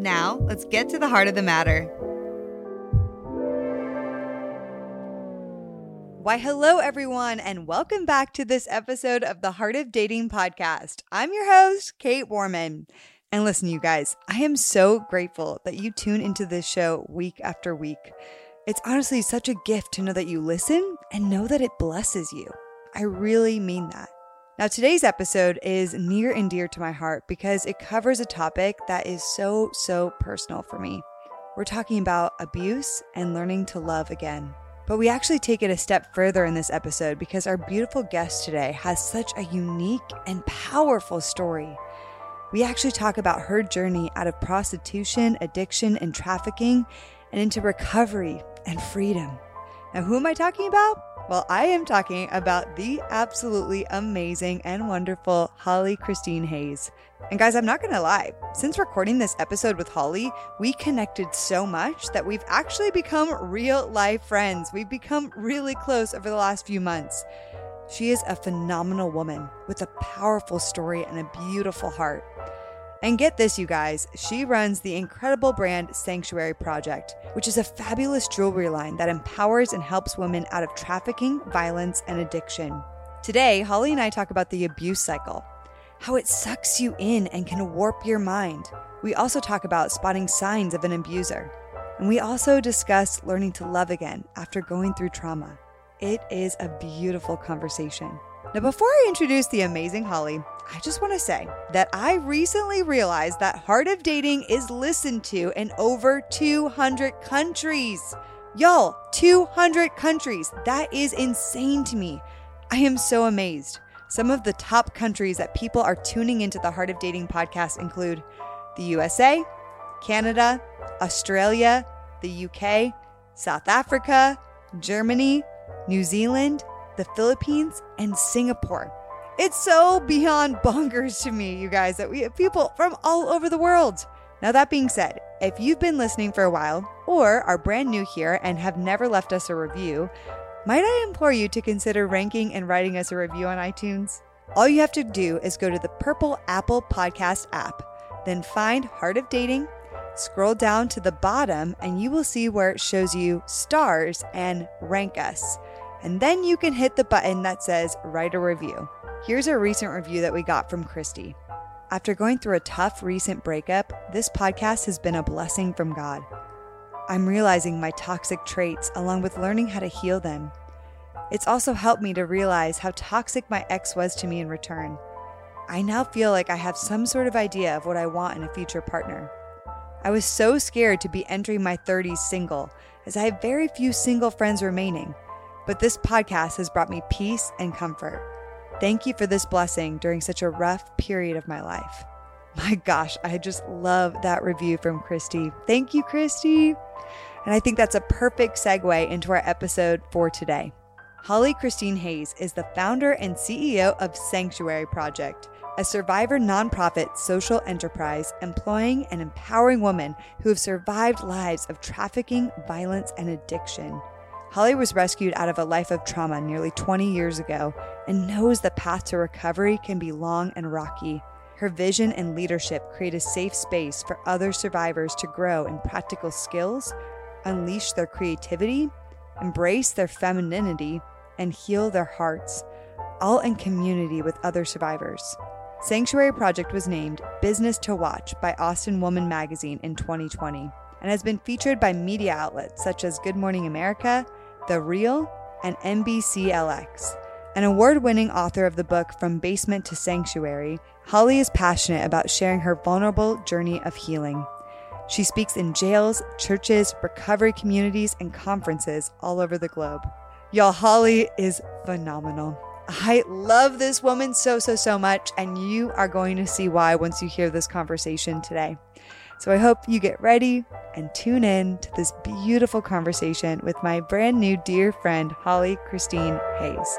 Now, let's get to the heart of the matter. Why, hello, everyone, and welcome back to this episode of the Heart of Dating podcast. I'm your host, Kate Warman. And listen, you guys, I am so grateful that you tune into this show week after week. It's honestly such a gift to know that you listen and know that it blesses you. I really mean that. Now, today's episode is near and dear to my heart because it covers a topic that is so, so personal for me. We're talking about abuse and learning to love again. But we actually take it a step further in this episode because our beautiful guest today has such a unique and powerful story. We actually talk about her journey out of prostitution, addiction, and trafficking and into recovery and freedom. Now, who am I talking about? Well, I am talking about the absolutely amazing and wonderful Holly Christine Hayes. And guys, I'm not going to lie, since recording this episode with Holly, we connected so much that we've actually become real life friends. We've become really close over the last few months. She is a phenomenal woman with a powerful story and a beautiful heart. And get this, you guys, she runs the incredible brand Sanctuary Project, which is a fabulous jewelry line that empowers and helps women out of trafficking, violence, and addiction. Today, Holly and I talk about the abuse cycle, how it sucks you in and can warp your mind. We also talk about spotting signs of an abuser. And we also discuss learning to love again after going through trauma. It is a beautiful conversation. Now, before I introduce the amazing Holly, I just want to say that I recently realized that Heart of Dating is listened to in over 200 countries. Y'all, 200 countries. That is insane to me. I am so amazed. Some of the top countries that people are tuning into the Heart of Dating podcast include the USA, Canada, Australia, the UK, South Africa, Germany, New Zealand, the Philippines, and Singapore. It's so beyond bonkers to me, you guys, that we have people from all over the world. Now, that being said, if you've been listening for a while or are brand new here and have never left us a review, might I implore you to consider ranking and writing us a review on iTunes? All you have to do is go to the Purple Apple Podcast app, then find Heart of Dating, scroll down to the bottom, and you will see where it shows you stars and rank us. And then you can hit the button that says write a review. Here's a recent review that we got from Christy. After going through a tough recent breakup, this podcast has been a blessing from God. I'm realizing my toxic traits along with learning how to heal them. It's also helped me to realize how toxic my ex was to me in return. I now feel like I have some sort of idea of what I want in a future partner. I was so scared to be entering my 30s single, as I have very few single friends remaining, but this podcast has brought me peace and comfort. Thank you for this blessing during such a rough period of my life. My gosh, I just love that review from Christy. Thank you, Christy. And I think that's a perfect segue into our episode for today. Holly Christine Hayes is the founder and CEO of Sanctuary Project, a survivor nonprofit social enterprise employing and empowering women who have survived lives of trafficking, violence, and addiction. Holly was rescued out of a life of trauma nearly 20 years ago and knows the path to recovery can be long and rocky. Her vision and leadership create a safe space for other survivors to grow in practical skills, unleash their creativity, embrace their femininity, and heal their hearts, all in community with other survivors. Sanctuary Project was named Business to Watch by Austin Woman magazine in 2020 and has been featured by media outlets such as Good Morning America, The Real, and NBCLX. An award winning author of the book From Basement to Sanctuary, Holly is passionate about sharing her vulnerable journey of healing. She speaks in jails, churches, recovery communities, and conferences all over the globe. Y'all, Holly is phenomenal. I love this woman so, so, so much, and you are going to see why once you hear this conversation today. So I hope you get ready and tune in to this beautiful conversation with my brand new dear friend, Holly Christine Hayes.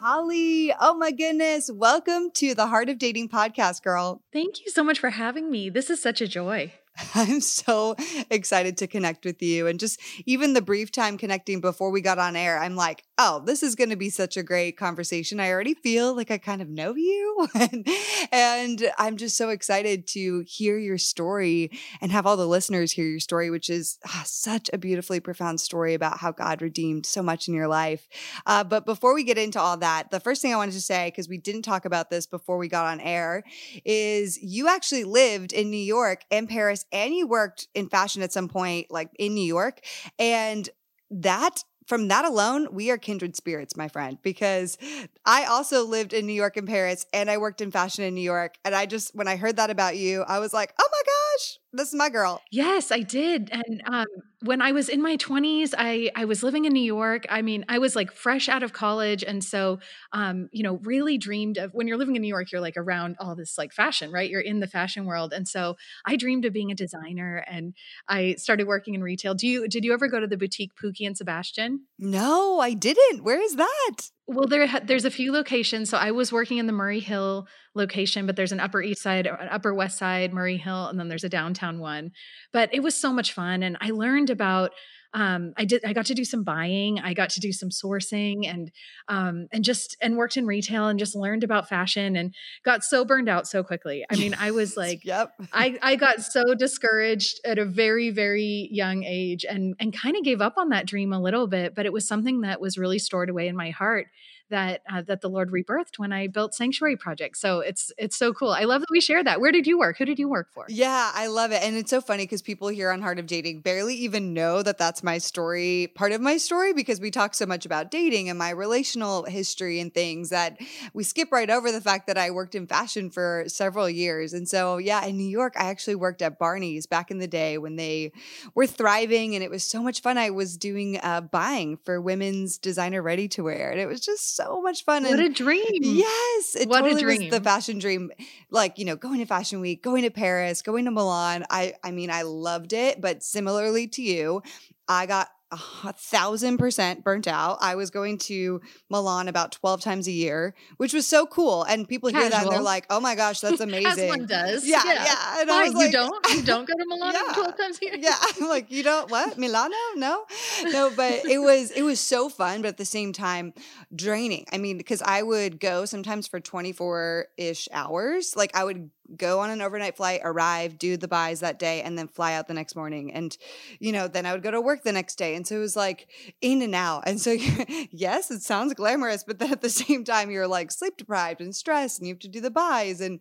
Holly, oh my goodness. Welcome to the Heart of Dating podcast, girl. Thank you so much for having me. This is such a joy. I'm so excited to connect with you. And just even the brief time connecting before we got on air, I'm like, oh, this is going to be such a great conversation. I already feel like I kind of know you. and, and I'm just so excited to hear your story and have all the listeners hear your story, which is ah, such a beautifully profound story about how God redeemed so much in your life. Uh, but before we get into all that, the first thing I wanted to say, because we didn't talk about this before we got on air, is you actually lived in New York and Paris and you worked in fashion at some point, like in New York. And that from that alone, we are kindred spirits, my friend, because I also lived in New York and Paris and I worked in fashion in New York. And I just, when I heard that about you, I was like, oh my gosh, this is my girl. Yes, I did. And um, when I was in my 20s, I, I was living in New York. I mean, I was like fresh out of college. And so, um, you know, really dreamed of when you're living in New York, you're like around all this like fashion, right? You're in the fashion world. And so I dreamed of being a designer and I started working in retail. Do you, did you ever go to the boutique Pookie and Sebastian? No, I didn't. Where is that? Well, there there's a few locations. So I was working in the Murray Hill location, but there's an Upper East Side, an Upper West Side, Murray Hill, and then there's a downtown one. But it was so much fun, and I learned about um, I did I got to do some buying, I got to do some sourcing and um, and just and worked in retail and just learned about fashion and got so burned out so quickly. I mean, I was like yep. I I got so discouraged at a very very young age and and kind of gave up on that dream a little bit, but it was something that was really stored away in my heart that uh, that the Lord rebirthed when I built Sanctuary Project. So it's it's so cool. I love that we share that. Where did you work? Who did you work for? Yeah, I love it, and it's so funny because people here on Heart of Dating barely even know that that's my story, part of my story, because we talk so much about dating and my relational history and things that we skip right over the fact that I worked in fashion for several years. And so, yeah, in New York, I actually worked at Barney's back in the day when they were thriving, and it was so much fun. I was doing uh, buying for women's designer ready to wear, and it was just so much fun. What and a dream. Yes. It what totally a dream. was the fashion dream. Like, you know, going to fashion week, going to Paris, going to Milan. I I mean, I loved it, but similarly to you, I got a thousand percent burnt out. I was going to Milan about 12 times a year, which was so cool. And people hear that and they're like, oh my gosh, that's amazing. As one does. Yeah. Yeah. yeah. And Why, you like, you don't? You don't go to Milan yeah, 12 times a year? Yeah. I'm like, you don't what? Milano? No. No, but it was it was so fun, but at the same time draining. I mean, because I would go sometimes for 24-ish hours. Like I would go on an overnight flight, arrive, do the buys that day, and then fly out the next morning. And, you know, then I would go to work the next day. And so it was like in and out. And so, yes, it sounds glamorous, but then at the same time, you're like sleep deprived and stressed and you have to do the buys. And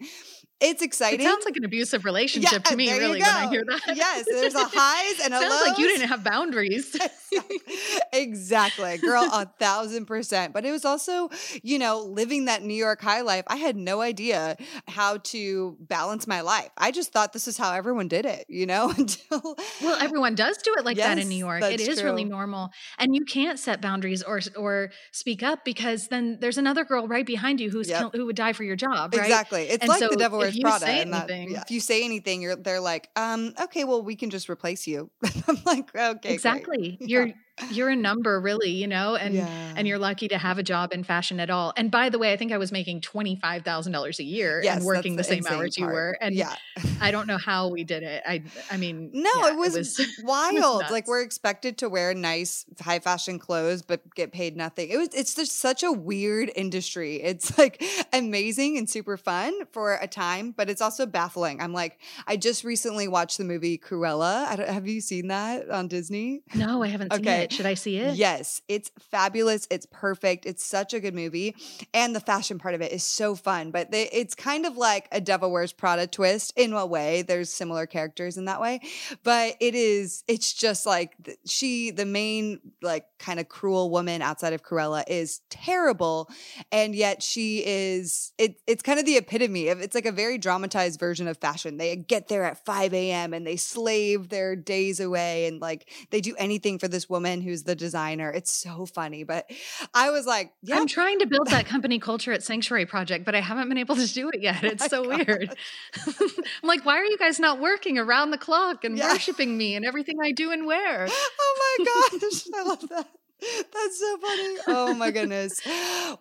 it's exciting. It sounds like an abusive relationship yeah, to me, really, when I hear that. Yes, there's a highs and a sounds lows. like you didn't have boundaries. exactly, girl, a thousand percent. But it was also, you know, living that New York high life. I had no idea how to balance my life. I just thought this is how everyone did it, you know. Until well, everyone does do it like yes, that in New York. It is true. really normal, and you can't set boundaries or or speak up because then there's another girl right behind you who's Yep. who would die for your job, right? Exactly. It's And like so the devil wears if you Prada. say and that- anything- yeah, if you say anything, you're they're like, um, okay, well, we can just replace you. I'm like, okay, great." exactly. Yeah. You're a number, really, you know, and Yeah. and you're lucky to have a job in fashion at all. And by the way, I think I was making twenty five thousand dollars a year Yes, and working the that's same hours you were. And yeah, I don't know how we did it. I I mean, no, yeah, it was, wild. nuts. like we're expected to wear nice high fashion clothes, but get paid nothing. It was. It's just such a weird industry. It's like amazing and super fun for a time, but it's also baffling. I'm like, I just recently watched the movie Cruella. I don't, have you seen that on Disney? no, I haven't seen Okay. Should I see it? Yes, it's fabulous. It's perfect. It's such a good movie. And the fashion part of it is so fun. But they, it's kind of like a Devil Wears Prada twist in a way. There's similar characters in that way. But it is, it's just like she, the main, like, kind of cruel woman outside of Cruella is terrible. And yet she is, it, it's kind of the epitome of, it's like a very dramatized version of fashion. They get there at 5 a.m. and they slave their days away and like they do anything for this woman Who's the designer. It's so funny. But I was like, yeah. I'm trying to build that company culture at Sanctuary Project, but I haven't been able to do it yet. It's oh so God. weird. I'm like, why are you guys not working around the clock and yeah. worshiping me and everything I do and wear? Oh my gosh. I love that. That's so funny. Oh my goodness.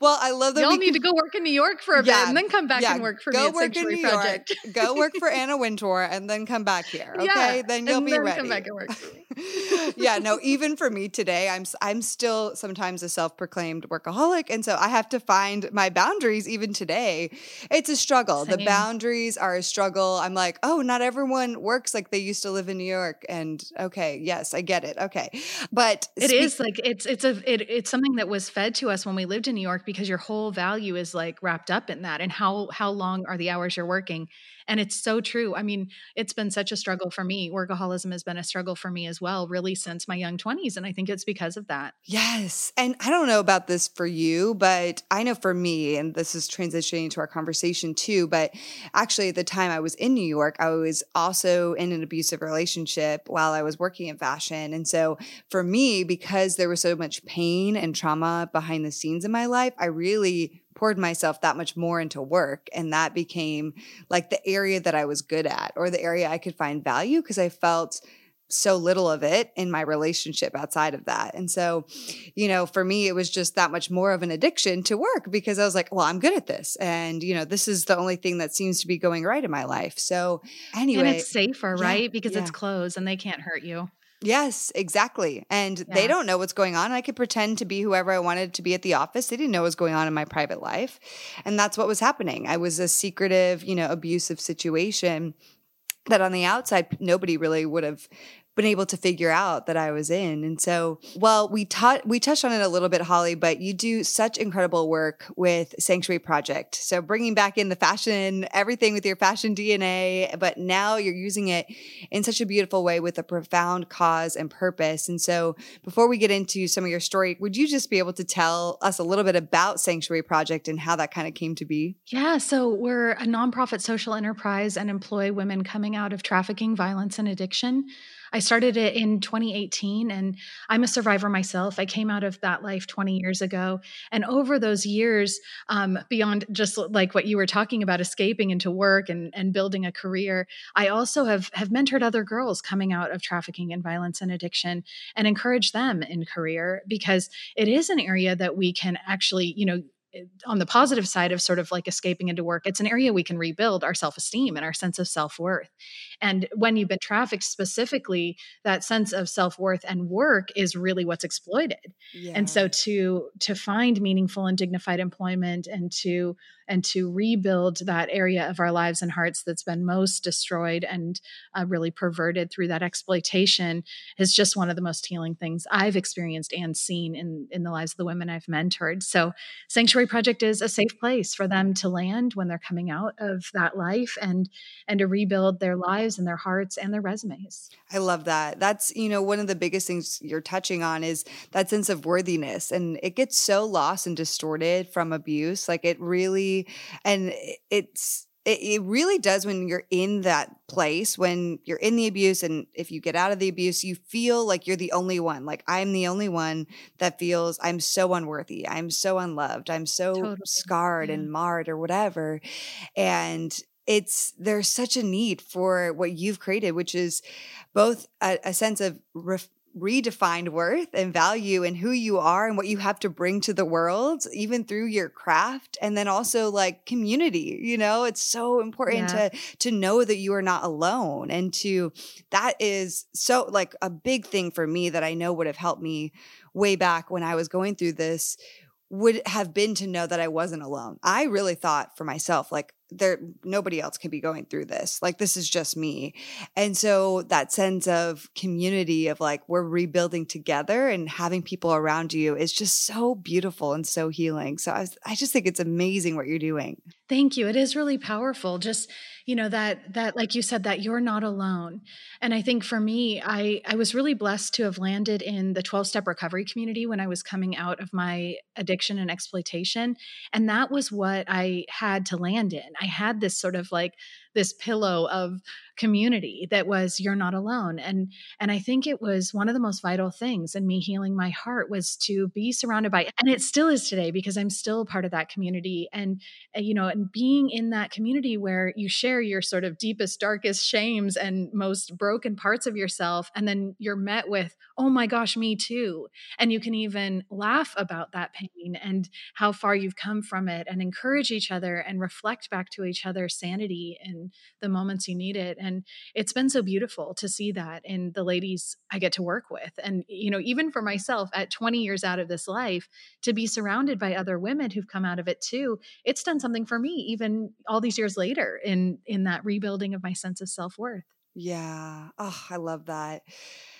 Well, I love that. Y'all we need can... to go work in New York for a yeah, bit and then come back yeah, and work for go me work in New Project. York. go work for Anna Wintour and then come back here. Okay, yeah, then you'll be then ready. Come back and work for me. yeah, no. Even for me today, I'm I'm still sometimes a self-proclaimed workaholic, and so I have to find my boundaries. Even today, it's a struggle. Same. The boundaries are a struggle. I'm like, oh, not everyone works like they used to live in New York, and okay, yes, I get it. Okay, but it spe- is like it's it's a it, it's something that was fed to us when we lived in New York because your whole value is like wrapped up in that and how how long are the hours you're working and it's so true. I mean, it's been such a mm. struggle for me. Workaholism has been a struggle for me as well, really since my young 20s. And I think it's because of that. Yes. And I don't know about this for you, but I know for me, and this is transitioning to our conversation too, but actually at the time I was in New York, I was also in an abusive relationship while I was working in fashion. And so for me, because there was so much pain and trauma behind the scenes in my life, I really poured myself that much more into work. And that became like the area that I was good at or the area I could find value because I felt so little of it in my relationship outside of that. And so, you know, for me, it was just that much more of an addiction to work because I was like, well, I'm good at this. And, you know, this is the only thing that seems to be going right in my life. So, anyway. And it's safer, yeah, right? Because yeah. it's closed and they can't hurt you. Yes, exactly. And yeah. they don't know what's going on. I could pretend to be whoever I wanted to be at the office. They didn't know what was going on in my private life. And that's what was happening. I was a secretive, you know, abusive situation that on the outside nobody really would have been able to figure out that I was in. And so, well, we taught we touched on it a little bit, Holly, but you do such incredible work with Sanctuary Project. So bringing back in the fashion, everything with your fashion DNA, but now you're using it in such a beautiful way with a profound cause and purpose. And so, before we get into some of your story, would you just be able to tell us a little bit about Sanctuary Project and how that kind of came to be? Yeah, so we're a nonprofit social enterprise and employ women coming out of trafficking, violence, and addiction. I started it in 2018 and I'm a survivor myself. I came out of that life 20 years ago. And over those years, um, beyond just like what you were talking about, escaping into work and, and building a career, I also have, have mentored other girls coming out of trafficking and violence and addiction and encourage them in career because it is an area that we can actually, you know, on the positive side of sort of like escaping into work, it's an area we can rebuild our self esteem and our sense of self worth. And when you've been trafficked specifically, that sense of self worth and work is really what's exploited. Yeah. And so to to find meaningful and dignified employment and to and to rebuild that area of our lives and hearts that's been most destroyed and uh, really perverted through that exploitation is just one of the most healing things I've experienced and seen in in the lives of the women I've mentored. So Sanctuary Project is a safe place for them to land when they're coming out of that life and and to rebuild their lives and their hearts and their resumes. I love that. That's, you know, one of the biggest things you're touching on is that sense of worthiness and it gets so lost and distorted from abuse. Like it really and it's it, it really does when you're in that place when you're in the abuse and if you get out of the abuse you feel like you're the only one like i'm the only one that feels i'm so unworthy i'm so unloved i'm so totally. scarred yeah. and marred or whatever and it's there's such a need for what you've created which is both a, a sense of ref, redefined worth and value and who you are and what you have to bring to the world, even through your craft. And then also like community, you know, it's so important yeah. to, to know that you are not alone. And to, that is so like a big thing for me that I know would have helped me way back when I was going through this would have been to know that I wasn't alone. I really thought for myself, like, there nobody else can be going through this like this is just me. And so that sense of community of like we're rebuilding together and having people around you is just so beautiful and so healing. So i, was, I just think it's amazing what you're doing. Thank you. It is really powerful just you know that that like you said that you're not alone. And i think for me i i was really blessed to have landed in the 12 step recovery community when i was coming out of my addiction and exploitation. And that was what i had to land in I had this sort of like this pillow of community that was you're not alone and and i think it was one of the most vital things in me healing my heart was to be surrounded by and it still is today because i'm still part of that community and you know and being in that community where you share your sort of deepest darkest shames and most broken parts of yourself and then you're met with oh my gosh me too and you can even laugh about that pain and how far you've come from it and encourage each other and reflect back to each other sanity the moments you need it and it's been so beautiful to see that in the ladies I get to work with. And, you know, even for myself at 20 years out of this life, to be surrounded by other women who've come out of it too, it's done something for me, even all these years later in in that rebuilding of my sense of self-worth. Yeah. Oh, I love that.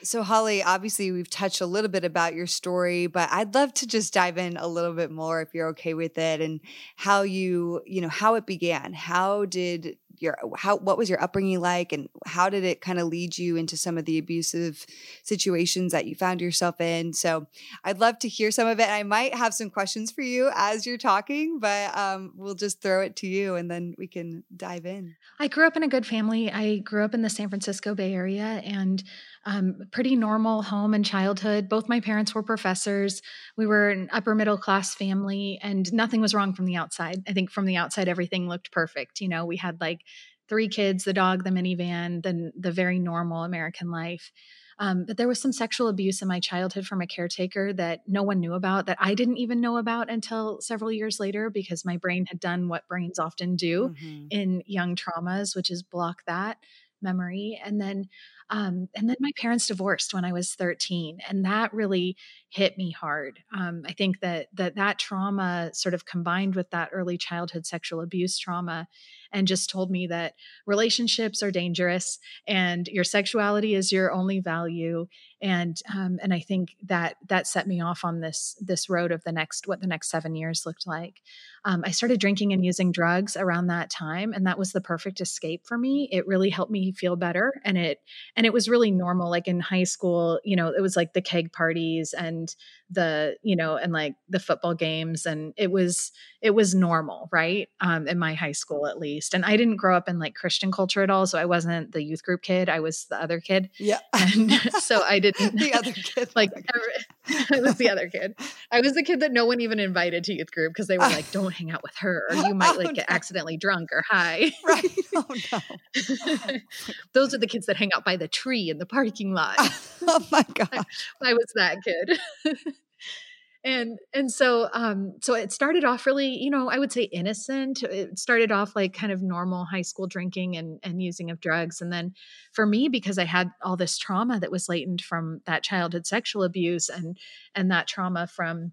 So, Holly, obviously, we've touched a little bit about your story, but I'd love to just dive in a little bit more if you're okay with it and how you, you know, how it began. How did your how what was your upbringing like and how did it kind of lead you into some of the abusive situations that you found yourself in? So i'd love to hear some of it i might have some questions for you as you're talking but um, we'll just throw it to you and then we can dive in. I grew up in a good family. I grew up in the san francisco bay area and um, pretty normal home and childhood. Both my parents were professors. We were an upper middle class family, and nothing was wrong from the outside. I think from the outside, everything looked perfect. You know, we had like three kids, the dog, the minivan, then the very normal American life. Um, but there was some sexual abuse in my childhood from a caretaker that no one knew about, that I didn't even know about until several years later because my brain had done what brains often do mm-hmm. in young traumas, which is block that memory. And then um, and then my parents divorced when I was 13, and that really hit me hard. Um, I think that that that trauma sort of combined with that early childhood sexual abuse trauma, and just told me that relationships are dangerous and your sexuality is your only value. And um, and I think that that set me off on this this road of the next what the next seven years looked like. Um, I started drinking and using drugs around that time, and that was the perfect escape for me. It really helped me feel better, and it and it was really normal. Like in high school, you know, it was like the keg parties and the you know and like the football games and it was it was normal right? Um in my high school at least. And i didn't grow up in like christian culture at all so i wasn't the youth group kid i was the other kid. Yeah. And so i didn't the other kid like i was the other kid. I was the kid that no one even invited to youth group because they were like don't hang out with her or you might like oh, get no. accidentally drunk or high. Right. Oh no. Those are the kids that hang out by the tree in the parking lot. Oh my god I was that kid and and so um so it started off really you know i would say innocent. It started off like kind of normal high school drinking and and using of drugs. And then for me because i had all this trauma that was latent from that childhood sexual abuse and and that trauma from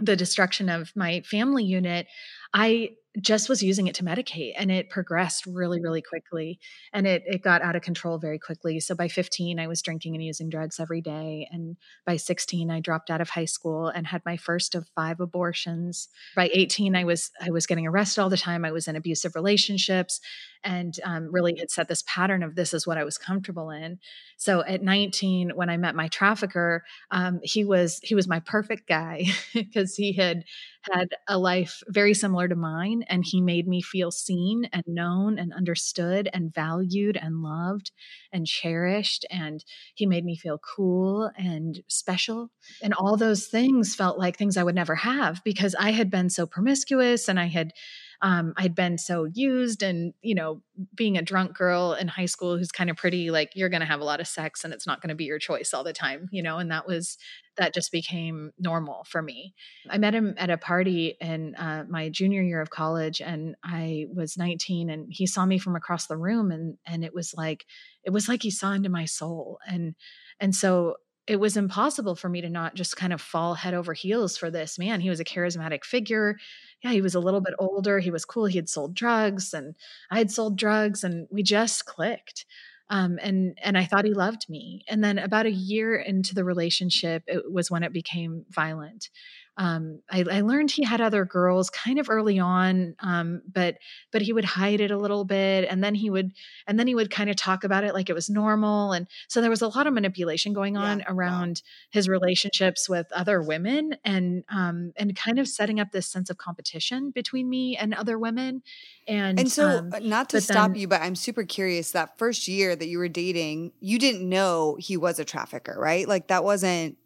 the destruction of my family unit i just was using it to medicate and it progressed really really quickly and it it got out of control very quickly. So by 15 i was drinking and using drugs every day and by 16 i dropped out of high school and had my first of five abortions. By 18 i was i was getting arrested all the time i was in abusive relationships and um, really had set this pattern of this is what I was comfortable in. So at 19, when I met my trafficker, um, he was he was my perfect guy because he had had a life very similar to mine, and he made me feel seen and known and understood and valued and loved and cherished, and he made me feel cool and special, and all those things felt like things I would never have because I had been so promiscuous and I had um, I'd been so used and, you know, being a drunk girl in high school who's kind of pretty, like you're going to have a lot of sex and it's not going to be your choice all the time, you know, and that was, that just became normal for me. I met him at a party in uh, my junior year of college and I was 19 and he saw me from across the room and, and it was like, it was like he saw into my soul. And, and so it was impossible for me to not just kind of fall head over heels for this man. He was a charismatic figure yeah, he was a little bit older. He was cool. He had sold drugs and I had sold drugs and we just clicked. Um, and and I thought he loved me. And then about a year into the relationship, it was when it became violent. Um, I, I, learned he had other girls kind of early on, um, but but he would hide it a little bit, and then he would and then he would kind of talk about it like it was normal, and so there was a lot of manipulation going on yeah, around wow. his relationships with other women, and um, and kind of setting up this sense of competition between me and other women, and and so um, uh, not to stop then, you, but I'm super curious. That first year that you were dating, you didn't know he was a trafficker, right? Like that wasn't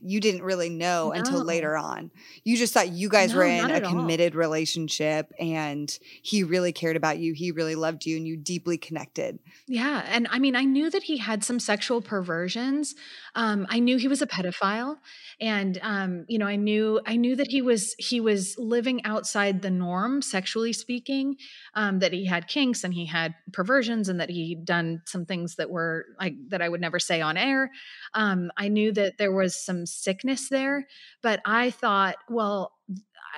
you didn't really know no. until later on. You just thought you guys no, were in a committed all. relationship and he really cared about you. He really loved you and you deeply connected. Yeah. And I mean, I knew that he had some sexual perversions. Um, I knew he was a pedophile and um, you know i knew i knew that he was he was living outside the norm sexually speaking um, that he had kinks and he had perversions and that he'd done some things that were like that i would never say on air um, i knew that there was some sickness there but i thought well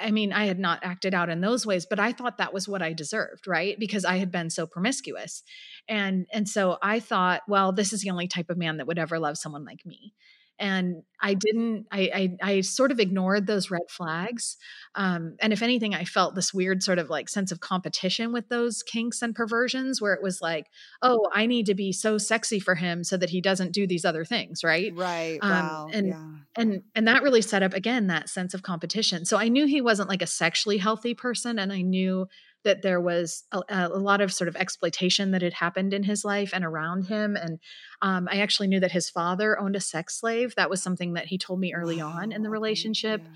I mean, I had not acted out in those ways, but I thought that was what I deserved, right? Because I had been so promiscuous. And and so I thought, well, this is the only type of man that would ever love someone like me and i didn't i i, I sort of ignored those red flags um, and if anything i felt this weird sort of like sense of competition with those kinks and perversions where it was like oh i need to be so sexy for him so that he doesn't do these other things right right um, wow and yeah. and and that really set up again that sense of competition so i knew he wasn't like a sexually healthy person and i knew that there was a, a, lot of sort of exploitation that had happened in his life and around him. And um, I actually knew that his father owned a sex slave. That was something that he told me early on in the relationship. Yeah.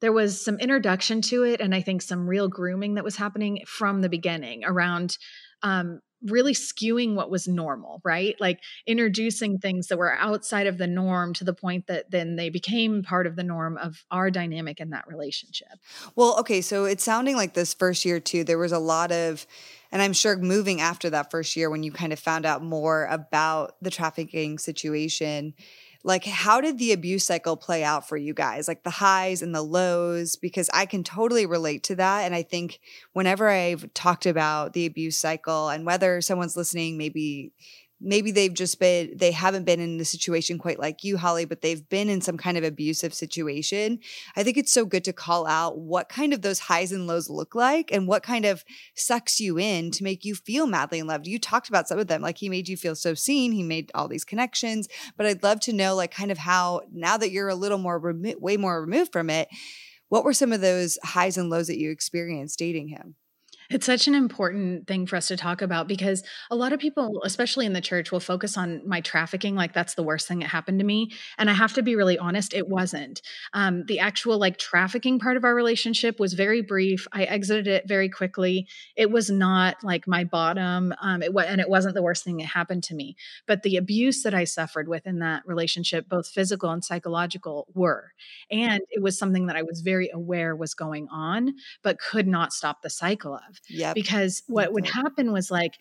There was some introduction to it, and I think some real grooming that was happening from the beginning around um, really skewing what was normal, right? Like introducing things that were outside of the norm to the point that then they became part of the norm of our dynamic in that relationship. Well, okay, so it's sounding like this first year too, there was a lot of and I'm sure moving after that first year when you kind of found out more about the trafficking situation, like how did the abuse cycle play out for you guys? Like the highs and the lows because i can totally relate to that and i think whenever i've talked about the abuse cycle and whether someone's listening maybe maybe they've just been they haven't been in the situation quite like you holly but they've been in some kind of abusive situation. I think it's so good to call out what kind of those highs and lows look like and what kind of sucks you in to make you feel madly in love. You talked about some of them like he made you feel so seen he made all these connections but i'd love to know like kind of how now that you're a little more remo- way more removed from it what were some of those highs and lows that you experienced dating him it's such an important thing for us to talk about because a lot of people, especially in the church, will focus on my trafficking like that's the worst thing that happened to me. And I have to be really honest, it wasn't. Um, the actual like trafficking part of our relationship was very brief. I exited it very quickly. It was not like my bottom, um, it and it wasn't the worst thing that happened to me. But the abuse that I suffered within that relationship, both physical and psychological, were. And it was something that I was very aware was going on, but could not stop the cycle of. Yeah. Because what would happen was like,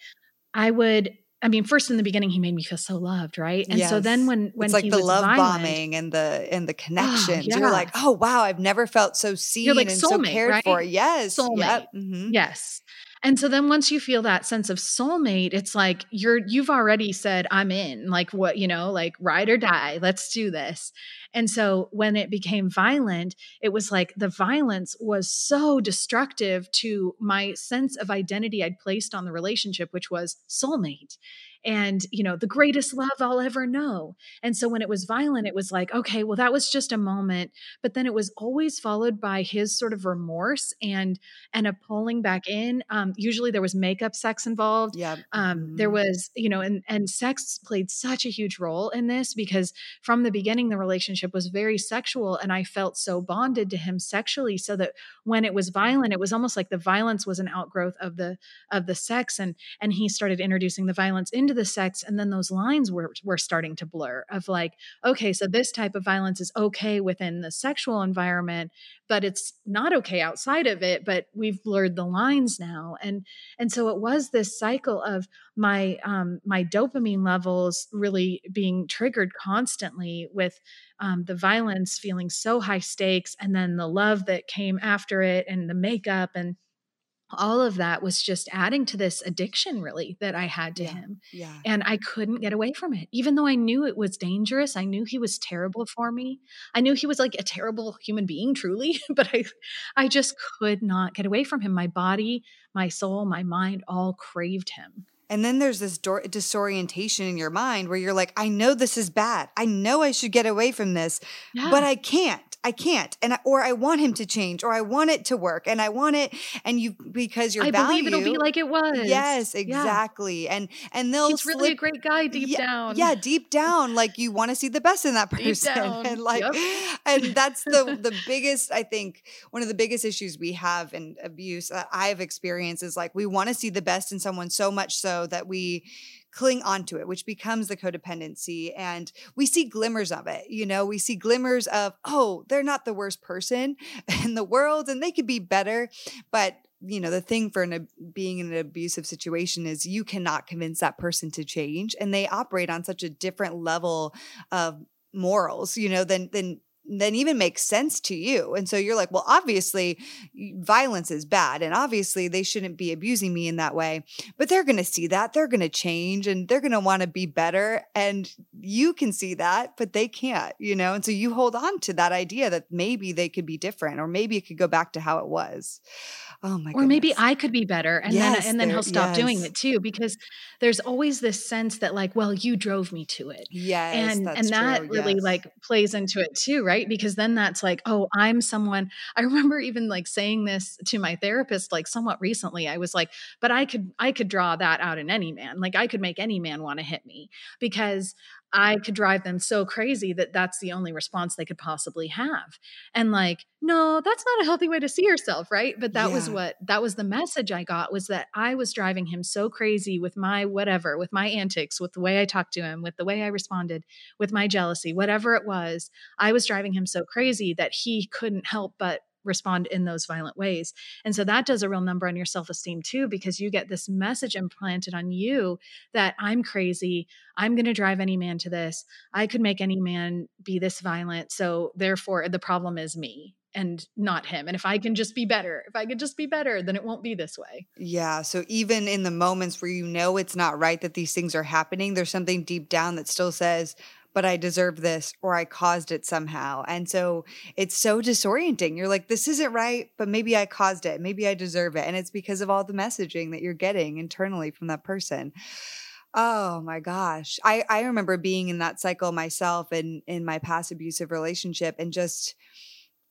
I would I mean, first in the beginning, he made me feel so loved, right? And yes. so then when when it's like he the was love violent, bombing and the and the connections, oh, yeah. you're like, oh wow, I've never felt so seen like and so cared right? for. Yes, soulmate. Yep. Mm-hmm. Yes. And so then once you feel that sense of soulmate, it's like you're you've already said I'm in. Like what, you know, like ride or die. Let's do this. And so when it became violent, it was like the violence was so destructive to my sense of identity I'd placed on the relationship, which was soulmate and you know the greatest love i'll ever know. And so when it was violent it was like okay well that was just a moment. But then it was always followed by his sort of remorse and and a pulling back in. Um, usually there was makeup sex involved. Yeah um, mm-hmm. there was you know and and sex played such a huge role in this because from the beginning the relationship was very sexual and i felt so bonded to him sexually so that when it was violent it was almost like the violence was an outgrowth of the of the sex and and he started introducing the violence into the sex and then those lines were were starting to blur of like okay so this type of violence is okay within the sexual environment but it's not okay outside of it but we've blurred the lines now. And and so it was this cycle of my um my dopamine levels really being triggered constantly with um, the violence feeling so high stakes and then the love that came after it and the makeup and all of that was just adding to this addiction really that I had to Yeah. him. Yeah. And I couldn't get away from it. Even though I knew it was dangerous, I knew he was terrible for me. I knew he was like a terrible human being truly, but I I just could not get away from him. My body, my soul, my mind all craved him. And then there's this dor- disorientation in your mind where you're like, I know this is bad. I know I should get away from this, but I can't. I can't. And I, or I want him to change or I want it to work and I want it and you because your I value believe it'll be like it was. Yes, Yeah. exactly. And and they'll He's really a great guy deep yeah, down. Yeah, deep down, like you want to see the best in that person. And like yep. and that's the the biggest, I think, one of the biggest issues we have in abuse that I've experienced is like we want to see the best in someone so much so that we cling onto it, which becomes the codependency. And we see glimmers of it. You know, we see glimmers of, oh, they're not the worst person in the world and they could be better. But you know the thing for an, being in an abusive situation is you cannot convince that person to change and they operate on such a different level of morals you know than than than even makes sense to you and so you're like well obviously violence is bad and obviously they shouldn't be abusing me in that way but they're going to see that they're going to change and they're going to want to be better and you can see that but they can't you know and so you hold on to that idea that maybe they could be different or maybe it could go back to how it was oh my or maybe. I could be better and Yes, then and then he'll stop doing it too because there's always this sense that like well you drove me to it Yes, and that's and that true, really yes. like plays into it too right because then that's like oh i'm someone i remember even like saying this to my therapist like somewhat recently i was like but i could i could draw that out in any man like i could make any man want to hit me. Because i could drive them so crazy that that's the only response they could possibly have. And like no that's not a healthy way to see yourself right? But that was what that was the message i got was that i was driving him so crazy with my whatever with my antics with the way i talked to him with the way i responded with my jealousy whatever it was. I was driving him so crazy that he couldn't help but respond in those violent ways. And so that does a real number on your self-esteem too because you get this message implanted on you that i'm crazy. I'm going to drive any man to this. I could make any man be this violent so therefore the problem is me and not him. And if i can just be better if i could just be better then it won't be this way. Yeah. So even in the moments where you know it's not right that these things are happening, there's something deep down that still says, but I deserve this or I caused it somehow. And so it's so disorienting. You're like, this isn't right, but maybe I caused it. Maybe I deserve it. And it's because of all the messaging that you're getting internally from that person. Oh my gosh. I, I remember being in that cycle myself and in my past abusive relationship and just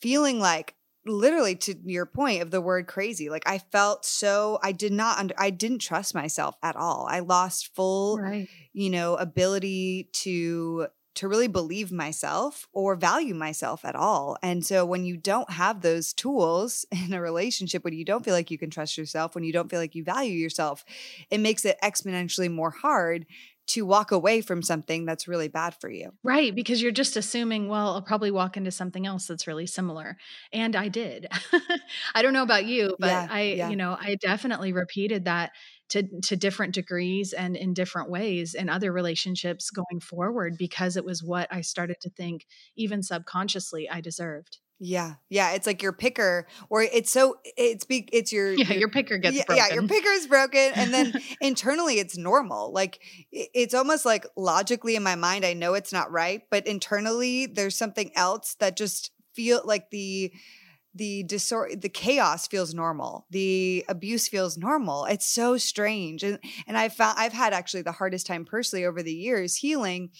feeling like literally to your point of the word crazy like i felt so i did not under, i didn't trust myself at all. I lost full right. you know ability to to really believe myself or value myself at all. And so when you don't have those tools in a relationship when you don't feel like you can trust yourself when you don't feel like you value yourself it makes it exponentially more hard to walk away from something that's really bad for you Right, because you're just assuming, well, I'll probably walk into something else that's really similar. And I did. I don't know about you, but Yeah, I, yeah. you know, I definitely repeated that to to different degrees and in different ways in other relationships going forward because it was what I started to think even subconsciously I deserved. Yeah, yeah, it's like your picker, or it's so it's be it's your Yeah, your picker gets yeah, broken. yeah, your picker is broken, and then internally it's normal. Like it's almost like logically in my mind, I know it's not right, but internally there's something else that just feel like the the disor- the chaos feels normal the abuse feels normal. It's so strange and and i found i've had actually the hardest time personally over the years healing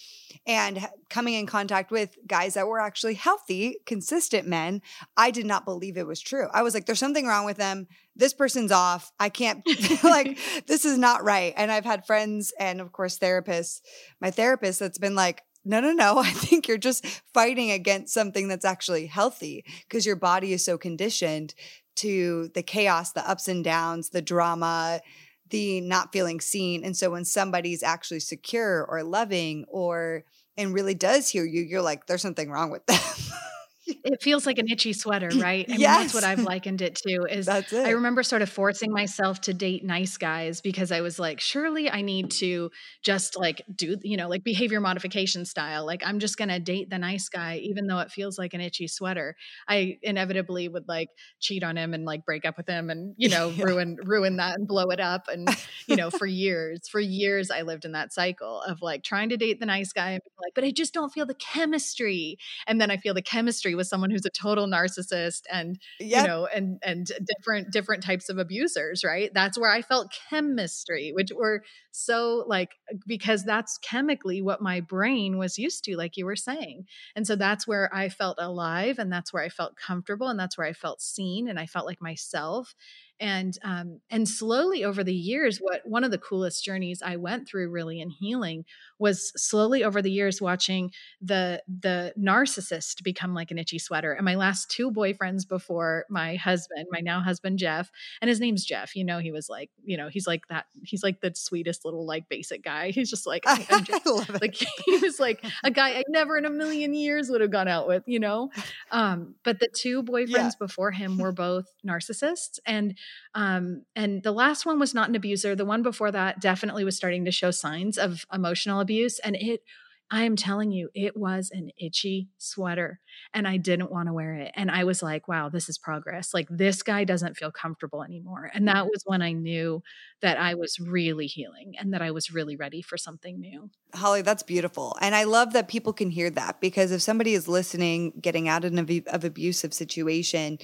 and coming in contact with guys that were actually healthy consistent men. I did not believe it was true. I was like there's something wrong with them. This person's off. I can't like this is not right. And i've had friends and of course therapists my therapist that's been like no, no, no. I think you're just fighting against something that's actually healthy because your body is so conditioned to the chaos, the ups and downs, the drama, the not feeling seen. And so when somebody's actually secure or loving or and really does hear you, you're like, there's something wrong with them. it feels like an itchy sweater, right? I mean, that's what I've likened it to. Is that's it. I remember sort of forcing myself to date nice guys because I was like, surely I need to just like do, you know, like behavior modification style. Like I'm just gonna date the nice guy, even though it feels like an itchy sweater. I inevitably would like cheat on him and like break up with him and you know yeah. ruin ruin that and blow it up. And you know, for years, for years, I lived in that cycle of like trying to date the nice guy and like, but I just don't feel the chemistry. And then I feel the chemistry with someone who's a total narcissist and yep. you know and and different different types of abusers right that's where i felt chemistry which were so like because that's chemically what my brain was used to like you were saying. And so that's where i felt alive and that's where i felt comfortable and that's where i felt seen and i felt like myself. And um, and slowly over the years what one of the coolest journeys i went through really in healing was slowly over the years watching the the narcissist become like an itchy sweater. And my last two boyfriends before my husband my now husband jeff and his name's jeff you know he was like you know he's like that he's like the sweetest little like basic guy he's just like I, just, like he was like a guy i never in a million years would have gone out with you know um but the two boyfriends yeah. before him were both narcissists and um, and the last one was not an abuser. The one before that definitely was starting to show signs of emotional abuse. And it, I am telling you, it was an itchy sweater and I didn't want to wear it. And I was like, wow, this is progress. Like, this guy doesn't feel comfortable anymore. And that mm-hmm. was when I knew that I was really healing and that I was really ready for something new. Holly, that's beautiful. And I love that people can hear that because if somebody is listening, getting out of an of abusive situation,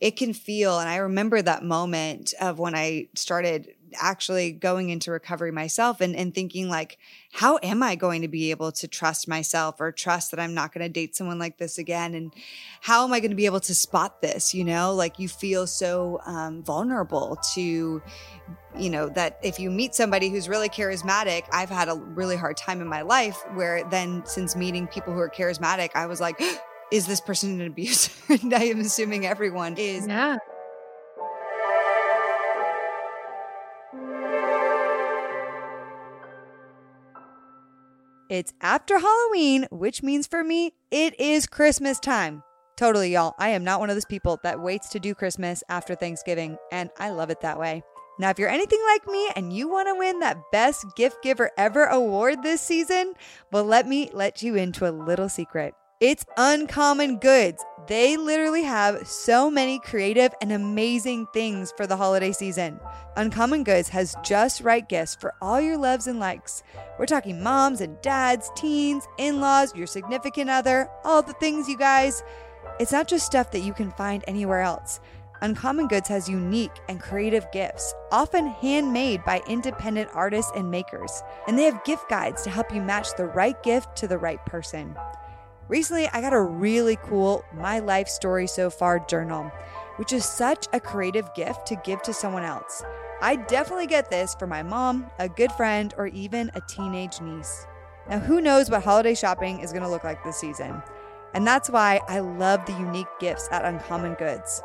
it can feel, and I remember that moment of when I started actually going into recovery myself and, and thinking like how am i going to be able to trust myself or trust that i'm not going to date someone like this again? And how am i going to be able to spot this you know? Like you feel so um, vulnerable to you know that if you meet somebody who's really charismatic i've had a really hard time in my life where then since meeting people who are charismatic i was like is this person an abuser? And i am assuming everyone is. Yeah It's after Halloween, which means for me, it is Christmas time. Totally, y'all. I am not one of those people that waits to do Christmas after Thanksgiving, and I love it that way. Now, if you're anything like me and you want to win that Best Gift Giver Ever award this season, well, let me let you into a little secret. It's Uncommon Goods. They literally have so many creative and amazing things for the holiday season. Uncommon Goods has just right gifts for all your loves and likes. We're talking moms and dads, teens, in laws, your significant other, all the things, you guys. It's not just stuff that you can find anywhere else. Uncommon Goods has unique and creative gifts, often handmade by independent artists and makers. And they have gift guides to help you match the right gift to the right person. Recently, I got a really cool My Life Story So Far journal, which is such a creative gift to give to someone else. I definitely get this for my mom, a good friend, or even a teenage niece. Now, who knows what holiday shopping is going to look like this season? And that's why I love the unique gifts at Uncommon Goods.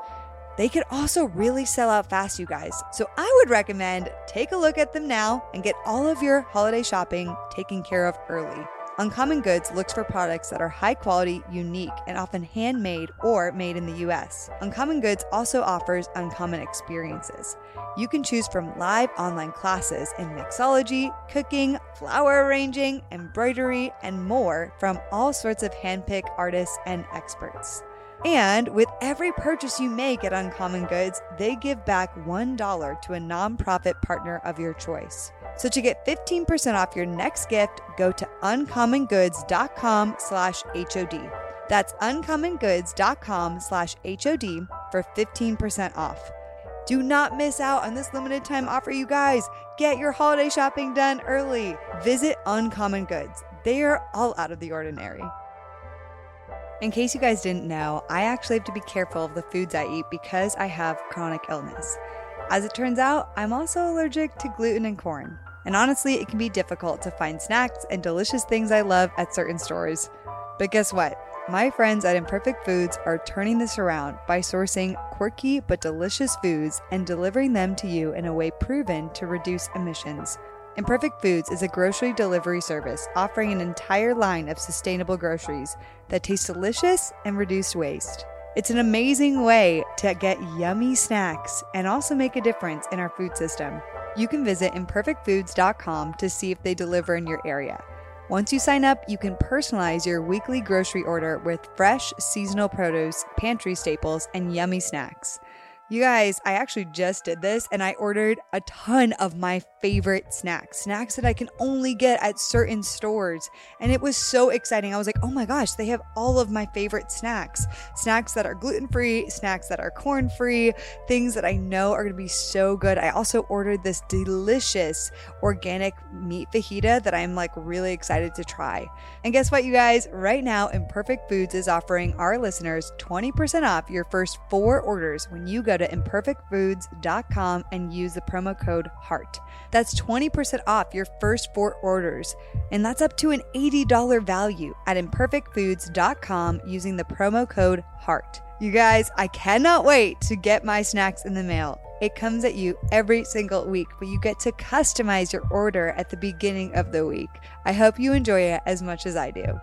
They could also really sell out fast, you guys. So I would recommend take a look at them now and get all of your holiday shopping taken care of early. Uncommon Goods looks for products that are high quality, unique, and often handmade or made in the US. Uncommon Goods also offers uncommon experiences. You can choose from live online classes in mixology, cooking, flower arranging, embroidery, and more from all sorts of handpicked artists and experts. And with every purchase you make at Uncommon Goods, they give back $1 to a nonprofit partner of your choice. So to get 15% off your next gift, go to uncommongoods.com slash HOD. That's uncommongoods.com slash HOD for 15% off. Do not miss out on this limited time offer, you guys. Get your holiday shopping done early. Visit Uncommon Goods. They are all out of the ordinary. In case you guys didn't know, I actually have to be careful of the foods I eat because I have chronic illness. As it turns out, I'm also allergic to gluten and corn. And honestly, it can be difficult to find snacks and delicious things I love at certain stores. But guess what? My friends at Imperfect Foods are turning this around by sourcing quirky but delicious foods and delivering them to you in a way proven to reduce emissions Imperfect Foods is a grocery delivery service offering an entire line of sustainable groceries that taste delicious and reduce waste. It's an amazing way to get yummy snacks and also make a difference in our food system. You can visit imperfectfoods.com to see if they deliver in your area. Once you sign up, you can personalize your weekly grocery order with fresh, seasonal produce, pantry staples, and yummy snacks. You guys, I actually just did this and I ordered a ton of my favorite snacks, snacks that I can only get at certain stores. And it was so exciting. I was like, oh my gosh, they have all of my favorite snacks snacks that are gluten free, snacks that are corn free, things that I know are to be so good. I also ordered this delicious organic meat fajita that I'm like really excited to try. And guess what, you guys? Right now, Imperfect Foods is offering our listeners 20% off your first four orders when you go to imperfectfoods.com and use the promo code HEART. That's 20% off your first four orders, and that's up to an $80 value at imperfectfoods.com using the promo code HEART. You guys, I cannot wait to get my snacks in the mail. It comes at you every single week, but you get to customize your order at the beginning of the week. I hope you enjoy it as much as I do.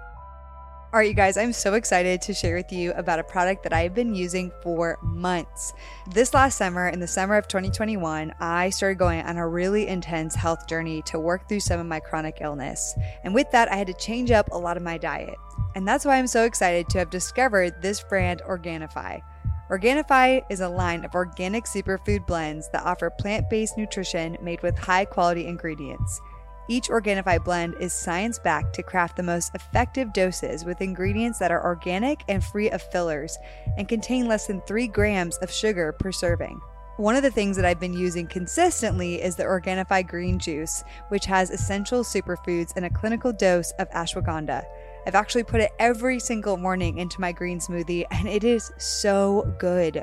All right, you guys, I'm so excited to share with you about a product that I've been using for months. This last summer, in the summer of 2021, I started going on a really intense health journey to work through some of my chronic illness. And with that, I had to change up a lot of my diet. And that's why I'm so excited to have discovered this brand, Organifi. Organifi is a line of organic superfood blends that offer plant based nutrition made with high quality ingredients. Each Organifi blend is science backed to craft the most effective doses with ingredients that are organic and free of fillers and contain less than 3 grams of sugar per serving. One of the things that I've been using consistently is the Organifi green juice, which has essential superfoods and a clinical dose of ashwagandha. I've actually put it every single morning into my green smoothie, and it is so good.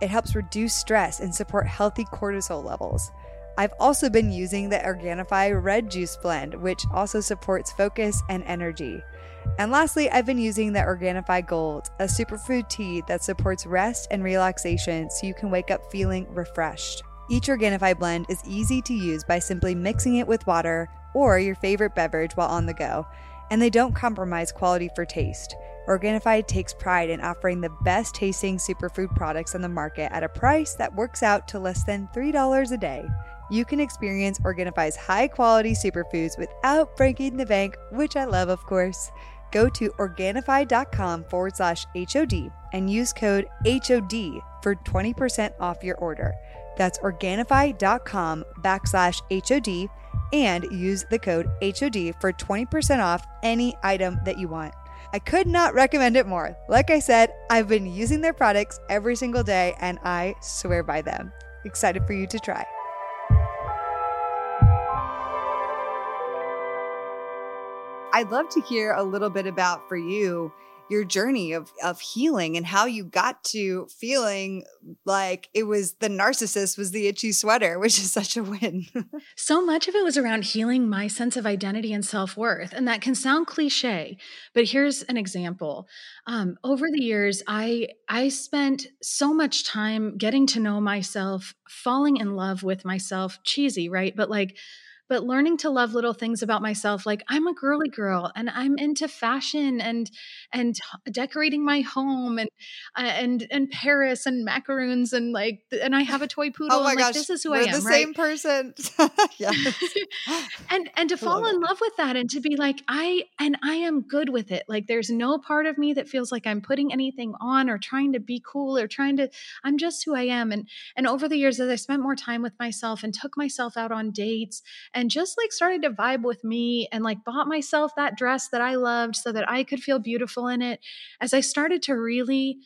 It helps reduce stress and support healthy cortisol levels. I've also been using the Organifi Red Juice Blend, which also supports focus and energy. And lastly, I've been using the Organifi Gold, a superfood tea that supports rest and relaxation so you can wake up feeling refreshed. Each Organifi blend is easy to use by simply mixing it with water or your favorite beverage while on the go, and they don't compromise quality for taste. Organifi takes pride in offering the best tasting superfood products on the market at a price that works out to less than $3 a day you can experience Organifi's high quality superfoods without breaking the bank, which I love, of course. Go to Organifi.com forward slash HOD and use code HOD for 20% off your order. That's Organifi.com backslash HOD and use the code HOD for 20% off any item that you want. I could not recommend it more. Like I said, I've been using their products every single day and I swear by them. Excited for you to try. I'd love to hear a little bit about for you your journey of of healing and how you got to feeling like it was the narcissist was the itchy sweater, which is such a win. so much of it was around healing my sense of identity and self worth, and that can sound cliche, but here's an example. Um, over the years, I I spent so much time getting to know myself, falling in love with myself. Cheesy, right? But like but learning to love little things about myself like i'm a girly girl and i'm into fashion and and decorating my home and uh, and and paris and macaroons and like and i have a toy poodle oh my and gosh, like this is who we're i am the right? same person. Yeah and and to fall in love with that and to be like i and i am good with it like there's no part of me that feels like i'm putting anything on or trying to be cool or trying to i'm just who i am and and over the years as i spent more time with myself and took myself out on dates and just like started to vibe with me and like bought myself that dress that I loved so that I could feel beautiful in it. As I started to really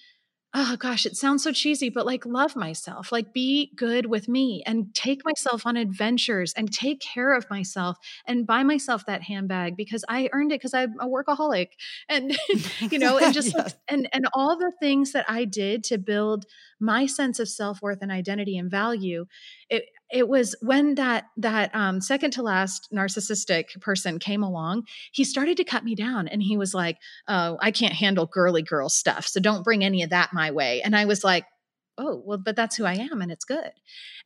oh gosh, it sounds so cheesy, but like love myself, like be good with me and take myself on adventures and take care of myself and buy myself that handbag because I earned it because I'm a workaholic. And, you know, and just yes. and and all the things that I did to build my sense of self-worth and identity and value, it it was when that that um, second to last narcissistic person came along he started to cut me down and he was like oh i can't handle girly girl stuff so don't bring any of that my way. And i was like oh well but that's who i am and it's good.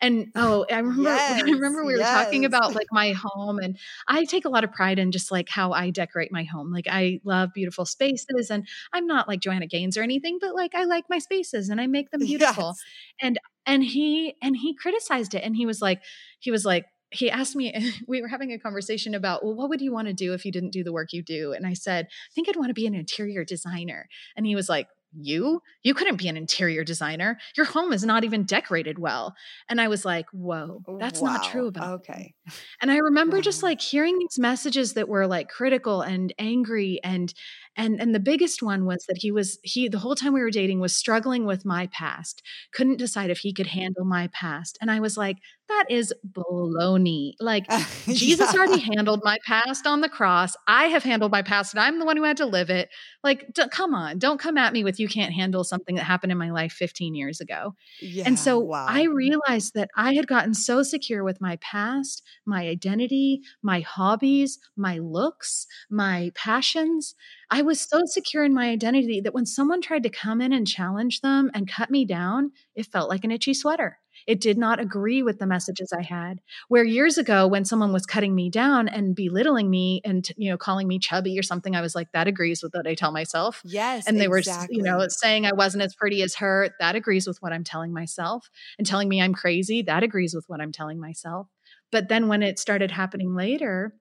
And oh i remember Yes, i remember we were talking about like my home and i take a lot of pride in just like how i decorate my home. Like i love beautiful spaces and i'm not like joanna gaines or anything but like i like my spaces and i make them beautiful. Yes. and and he and he criticized it and he was like he was like he asked me we were having a conversation about well what would you want to do if you didn't do the work you do? And i said i think i'd want to be an interior designer. And he was like you you couldn't be an interior designer your home is not even decorated well and i was like whoa that's not true about me. Okay. And I remember just mm-hmm. like hearing these messages that were like critical and angry and and and the biggest one was that he was he the whole time we were dating was struggling with my past. Couldn't decide if he could handle my past. And I was like, that is baloney. Like uh, Jesus Yeah. already handled my past on the cross. I have handled my past and I'm the one who had to live it. Like come on, don't come at me with you can't handle something that happened in my life 15 years ago. Yeah. And so wow. I realized that I had gotten so secure with my past, my identity, my hobbies, my looks, my passions. I was so secure in my identity that when someone tried to come in and challenge them and cut me down, it felt like an itchy sweater. It did not agree with the messages I had. Where years ago, when someone was cutting me down and belittling me and you know calling me chubby or something, I was like, "That agrees with what I tell myself." yes. and they were you know saying i wasn't as pretty as her that agrees with what i'm telling myself and telling me i'm crazy that agrees with what i'm telling myself but then when it started happening later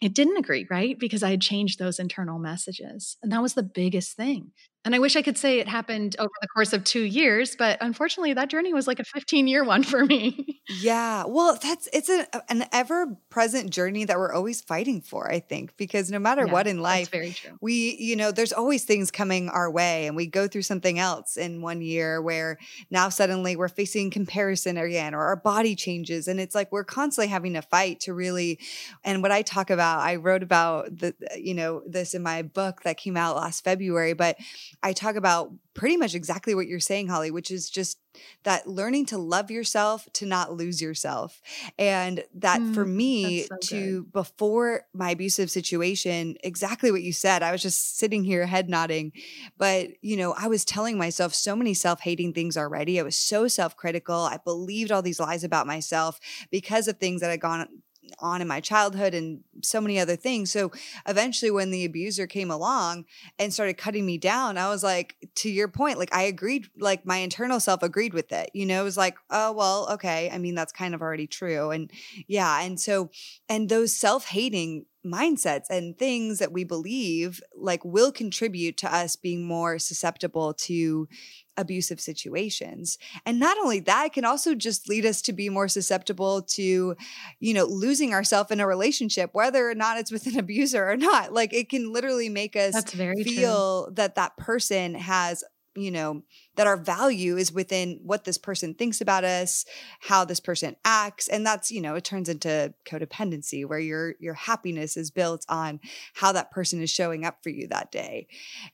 it didn't agree right because i had changed those internal messages and that was the biggest thing and i wish i could say it happened over the course of two years but unfortunately that journey was like a 15 year one for me Yeah. Well, that's it's a, an ever present journey that we're always fighting for, I think, because no matter Yeah, what in life, very true we, you know, there's always things coming our way and we go through something else in one year where now suddenly we're facing comparison again or our body changes. And it's like we're constantly having to fight to really. And what I talk about, I wrote about the, you know, this in my book that came out last February, but I talk about pretty much exactly what you're saying, Holly, which is just that learning to love yourself, to not lose yourself. And that for Mm, me, so to before my abusive situation, exactly what you said, I was just sitting here head nodding. But, you know, I was telling myself so many self hating things already. I was so self critical. I believed all these lies about myself because of things that had gone on in my childhood and so many other things. So eventually, when the abuser came along and started cutting me down, I was like, to your point, like I agreed, like my internal self agreed with it. You know, it was like, oh, well, okay. I mean, that's kind of already true. And yeah. And so, and those self hating mindsets and things that we believe like will contribute to us being more susceptible to abusive situations. And not only that, it can also just lead us to be more susceptible to, you know, losing ourselves in a relationship, whether or not it's with an abuser or not. Like it can literally make us that's very true feel that that person has you know that our value is within what this person thinks about us how this person acts and that's you know it turns into codependency where your your happiness is built on how that person is showing up for you that day.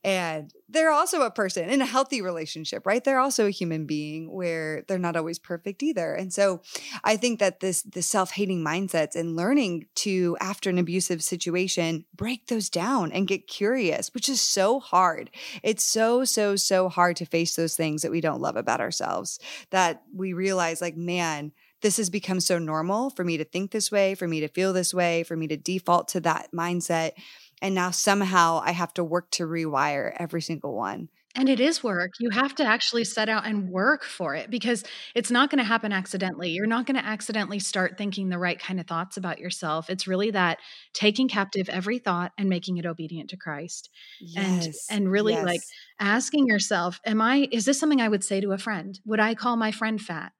And they're also a person in a healthy relationship right? They're also a human being where they're not always perfect either. And so i think that this the self-hating mindsets and learning to after an abusive situation break those down and get curious which is so hard. It's so so so hard to face those things that we don't love about ourselves that we realize like man this has become so normal for me to think this way for me to feel this way for me to default to that mindset and now somehow i have to work to rewire every single one And it is work. You have to actually set out and work for it because it's not going to happen accidentally. You're not going to accidentally start thinking the right kind of thoughts about yourself. It's really that taking captive every thought and making it obedient to Christ. And yes and really like asking yourself, am I is this something I would say to a friend? Would I call my friend fat?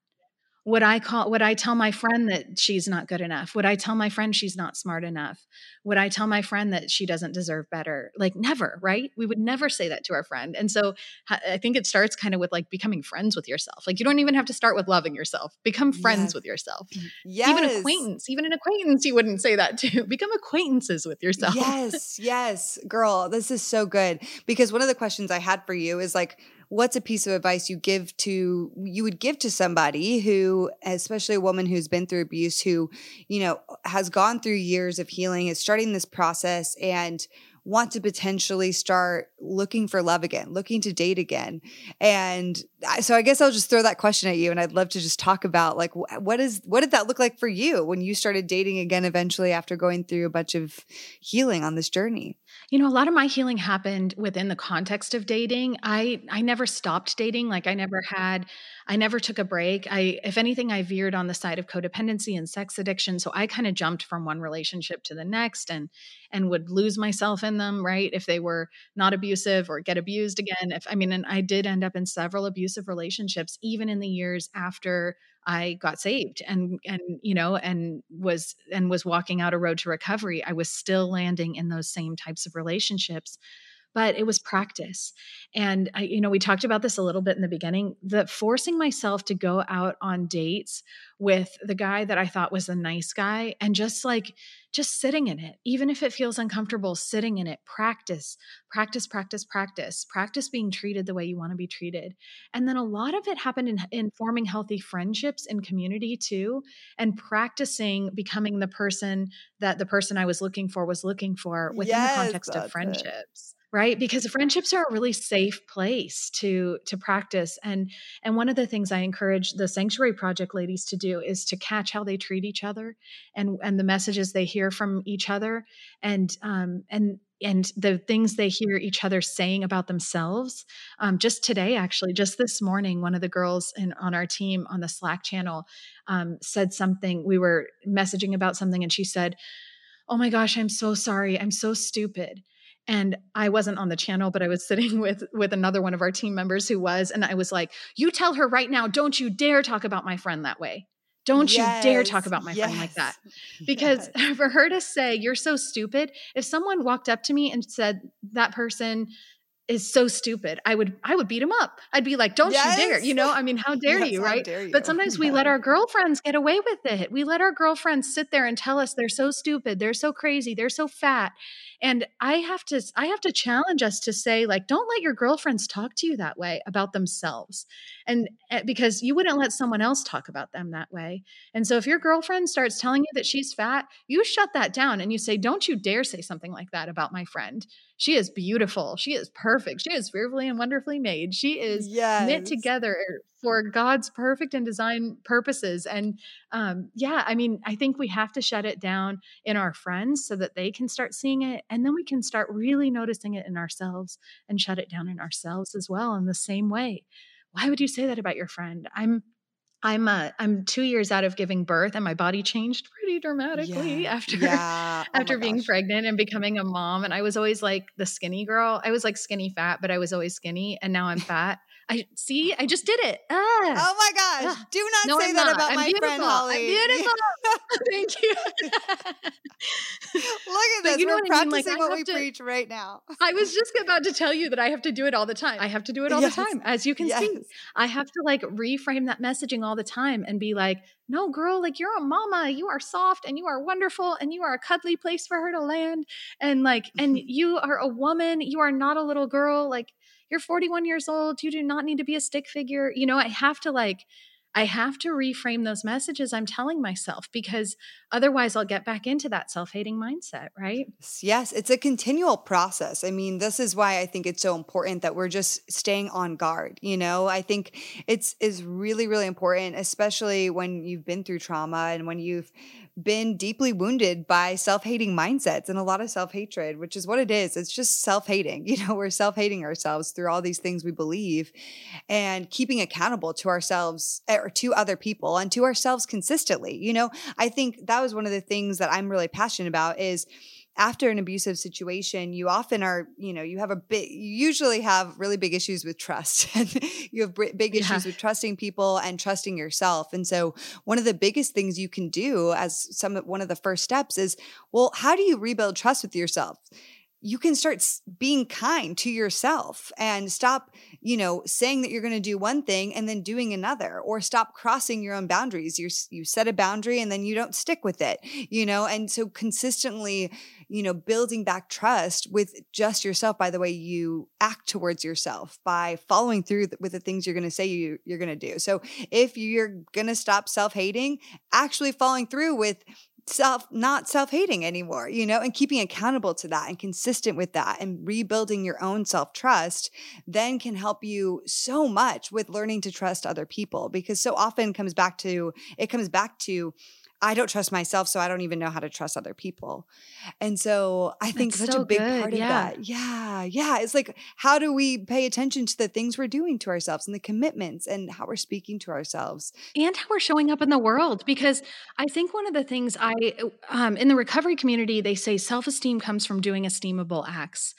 Would I call would I tell my friend that she's not good enough? Would I tell my friend she's not smart enough? Would I tell my friend that she doesn't deserve better? Like never, right? We would never say that to our friend. And so I think it starts kind of with like becoming friends with yourself. Like you don't even have to start with loving yourself. Become friends yes with yourself. yes Even acquaintance, even an acquaintance you wouldn't say that to. Become acquaintances with yourself. Yes, yes, girl, this is so good because one of the questions I had for you is like what's a piece of advice you give to you would give to somebody who especially a woman who's been through abuse who you know has gone through years of healing is starting this process and want to potentially start looking for love again looking to date again and so I guess I'll just throw that question at you, and I'd love to just talk about like what is what did that look like for you when you started dating again eventually after going through a bunch of healing on this journey? You know, a lot of my healing happened within the context of dating. I I never stopped dating. Like I never had I never took a break. I if anything I veered on the side of codependency and sex addiction. So I kind of jumped from one relationship to the next and and would lose myself in them, right? If they were not abusive or get abused again. If I mean and I did end up in several abusive relationships even in the years after I got saved and and you know and was and was walking out a road to recovery. I was still landing in those same types of relationships but it was practice. And I, you know, we talked about this a little bit in the beginning. The forcing myself to go out on dates with the guy that I thought was a nice guy and just like just sitting in it, even if it feels uncomfortable, sitting in it, practice, practice, practice, practice, practice being treated the way you want to be treated. And then a lot of it happened in, in forming healthy friendships and community too, and practicing becoming the person that the person I was looking for was looking for within yes, the context of friendships. It right? Because friendships are a really safe place to to practice and and one of the things i encourage the sanctuary project ladies to do is to catch how they treat each other and and the messages they hear from each other and um and and the things they hear each other saying about themselves. Um, just today actually just this morning one of the girls in, on our team on the slack channel um, said something. We were messaging about something and she said oh my gosh i'm so sorry. I'm so stupid and i wasn't on the channel but i was sitting with with another one of our team members who was and i was like you tell her right now don't you dare talk about my friend that way. Don't yes, you dare talk about my yes, friend like that. because yes. for her to say you're so stupid if someone walked up to me and said that person is so stupid. I would I would beat him up. I'd be like, "Don't yes. you dare!" You know, I mean, how dare yes, you, right? Dare you. But sometimes we let our girlfriends get away with it. We let our girlfriends sit there and tell us they're so stupid, they're so crazy, they're so fat. And I have to I have to challenge us to say like, don't let your girlfriends talk to you that way about themselves, and eh, because you wouldn't let someone else talk about them that way. And so if your girlfriend starts telling you that she's fat, you shut that down and you say, "Don't you dare say something like that about my friend." She is beautiful. She is perfect. She is fearfully and wonderfully made. She is yes. knit together for God's perfect and design purposes. And um, yeah, I mean, I think we have to shut it down in our friends so that they can start seeing it. And then we can start really noticing it in ourselves and shut it down in ourselves as well in the same way. Why would you say that about your friend? I'm I'm uh, I'm two years out of giving birth, and my body changed pretty dramatically yeah. after yeah. Oh after being pregnant and becoming a mom. And I was always like the skinny girl. I was like skinny fat, but I was always skinny, and now I'm fat. I see. I just did it. Ah. Oh my gosh! Ah. Do not no, say I'm that not. about I'm my beautiful. friend Holly. I'm beautiful. Thank you. Look at this. You know We're what practicing I mean? like, what we to, preach right now. I was just about to tell you that I have to do it all the time. I have to do it all yes. the time, as you can yes. see. I have to like reframe that messaging all the time and be like, "No, girl, like you're a mama. You are soft and you are wonderful and you are a cuddly place for her to land. And like, and you are a woman. You are not a little girl. Like." You're 41 years old. You do not need to be a stick figure. You know, I have to like, I have to reframe those messages I'm telling myself because otherwise I'll get back into that self hating mindset, right? Yes, it's a continual process. I mean, this is why I think it's so important that we're just staying on guard. You know, I think it's is really, really important, especially when you've been through trauma and when you've been deeply wounded by self-hating mindsets and a lot of self-hatred which is what it is it's just self-hating you know we're self-hating ourselves through all these things we believe and keeping accountable to ourselves or to other people and to ourselves consistently you know i think that was one of the things that i'm really passionate about is after an abusive situation, you often are, you know, you have a big, you usually have really big issues with trust and you have big issues yeah. with trusting people and trusting yourself. And so one of the biggest things you can do as some, one of the first steps is, well, how do you rebuild trust with yourself? You can start being kind to yourself and stop, you know, saying that you're going to do one thing and then doing another, or stop crossing your own boundaries. You you set a boundary and then you don't stick with it, you know, and so consistently, you know, building back trust with just yourself by the way you act towards yourself, by following through with the things you're going to say you you're going to do. So if you're going to stop self hating, actually following through with self not self-hating anymore you know and keeping accountable to that and consistent with that and rebuilding your own self-trust then can help you so much with learning to trust other people because so often comes back to it comes back to I don't trust myself, so I don't even know how to trust other people. And so I think That's such so a big good, part of yeah. that. Yeah. Yeah. It's like, how do we pay attention to the things we're doing to ourselves and the commitments and how we're speaking to ourselves? and how we're showing up in the world because i think one of the things i um, in the recovery community they say self-esteem comes from doing esteemable acts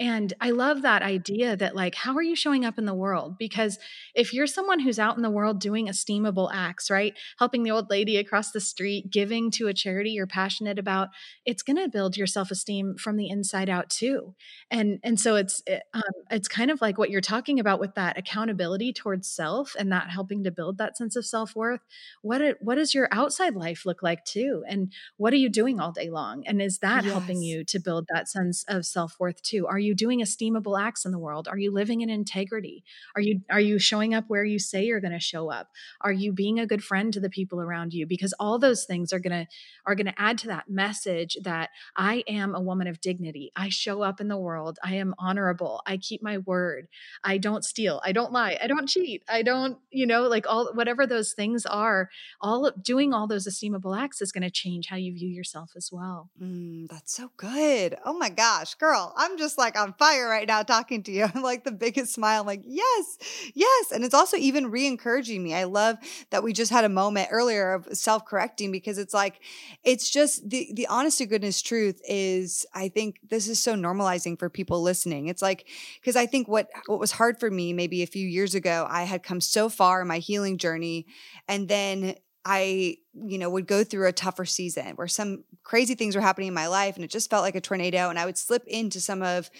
and i love that idea that like how are you showing up in the world? Because if you're someone who's out in the world doing esteemable acts right helping the old lady across the street giving to a charity you're passionate about it's going to build your self-esteem from the inside out too. And and so it's it, um, it's kind of like what you're talking about with that accountability towards self and that helping to build that sense of self-worth. What it, what does your outside life look like too? And what are you doing all day long? And is that helping you to build that sense of self-worth too? Are you doing esteemable acts in the world are you living in integrity are you are you showing up where you say you're going to show up are you being a good friend to the people around you because all those things are going to are going to add to that message that I am a woman of dignity. I show up in the world. I am honorable. I keep my word. I don't steal. I don't lie. I don't cheat. I don't, you know, like all whatever those things are, all doing all those esteemable acts is going to change how you view yourself as well. Mm, that's so good. Oh my gosh, girl, I'm just like on fire right now talking to you. I'm like the biggest smile. I'm like, yes, yes. And it's also even re encouraging me. I love that we just had a moment earlier of self correcting because it's like, it's just the, the honest to goodness truth is, I think this is so normalizing for people listening. It's like, because I think what, what was hard for me maybe a few years ago, I had come so far in my healing journey. And then I, you know, would go through a tougher season where some crazy things were happening in my life and it just felt like a tornado. And I would slip into some of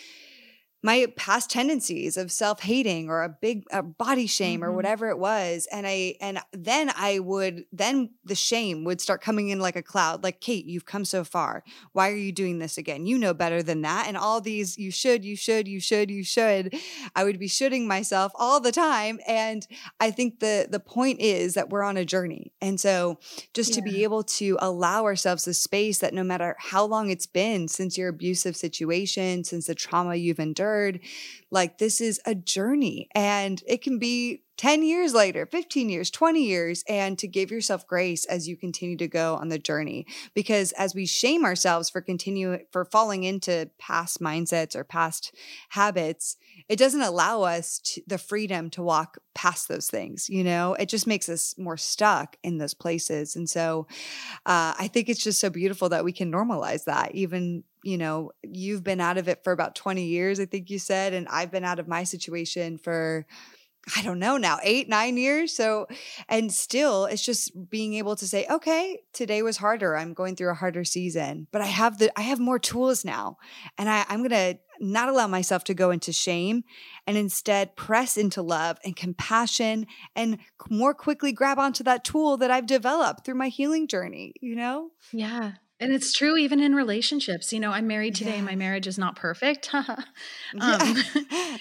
my past tendencies of self-hating or a big a body shame or Mhm. whatever it was and i and then i would then the shame would start coming in like a cloud like kate you've come so far. Why are you doing this again? You know better than that. And all these you should you should you should you should i would be shooting myself all the time. And i think the the point is that we're on a journey. And so just to be able to allow ourselves the space that no matter how long it's been since your abusive situation, since the trauma you've endured, like this is a journey and it can be 10 years later, 15 years, 20 years, and to give yourself grace as you continue to go on the journey. Because as we shame ourselves for continue for falling into past mindsets or past habits, it doesn't allow us to, the freedom to walk past those things you know it just makes us more stuck in those places and so uh, i think it's just so beautiful that we can normalize that even you know you've been out of it for about 20 years i think you said and i've been out of my situation for I don't know now, eight, nine years. So, and still, it's just being able to say, okay, today was harder. I'm going through a harder season, but I have the, I have more tools now. And I, I'm to not allow myself to go into shame and instead press into love and compassion and more quickly grab onto that tool that I've developed through my healing journey, you know? Yeah. And it's true even in relationships. You know, I'm married today. My marriage is not perfect. um,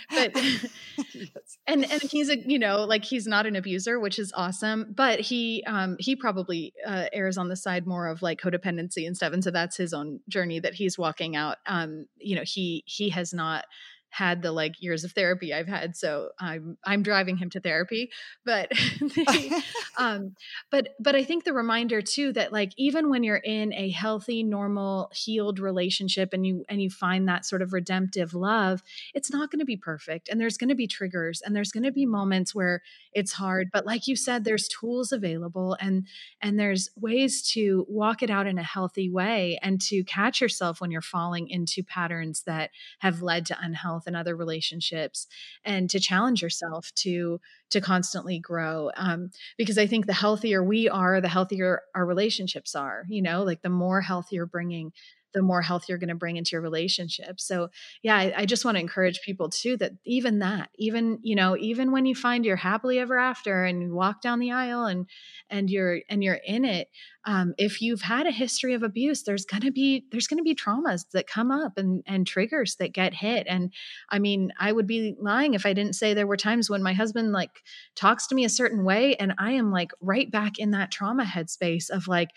but and and he's a you know like he's not an abuser which is awesome but he um he probably uh, errs on the side more of like codependency and stuff and so that's his own journey that he's walking out um you know he he has not had the like years of therapy I've had so I'm I'm driving him to therapy but the, um but but i think the reminder too that like even when you're in a healthy normal healed relationship and you and you find that sort of redemptive love it's not going to be perfect and there's going to be triggers and there's going to be moments where it's hard but like you said there's tools available and and there's ways to walk it out in a healthy way and to catch yourself when you're falling into patterns that have led to unhealth in other relationships and to challenge yourself to to constantly grow um, because i think the healthier we are the healthier our relationships are you know like the more health you're bringing the more health you're going to bring into your relationship. So yeah I, I just want to encourage people too that even that even you know even when you find you're happily ever after and you walk down the aisle and and you're and you're in it um, if you've had a history of abuse there's going to be there's going to be traumas that come up and and triggers that get hit. And i mean i would be lying if i didn't say there were times when my husband like talks to me a certain way and i am like right back in that trauma headspace of like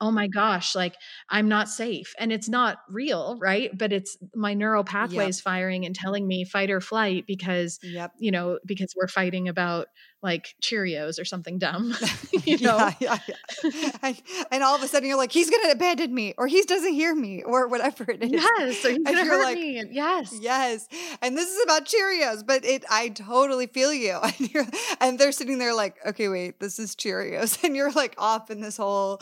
oh my gosh, like I'm not safe. And it's not real, right? But it's my neural pathways yep. firing and telling me fight or flight because, yep. you know, because we're fighting about like Cheerios or something dumb, you know? Yeah, yeah, yeah. and, and, all of a sudden you're like, he's going to abandon me or he doesn't hear me or whatever it is. Yes. Or he's going to hurt like, me. Yes. Yes. And this is about Cheerios, but it, I totally feel you. And, you're, and they're sitting there like, okay, wait, this is Cheerios. And you're like off in this whole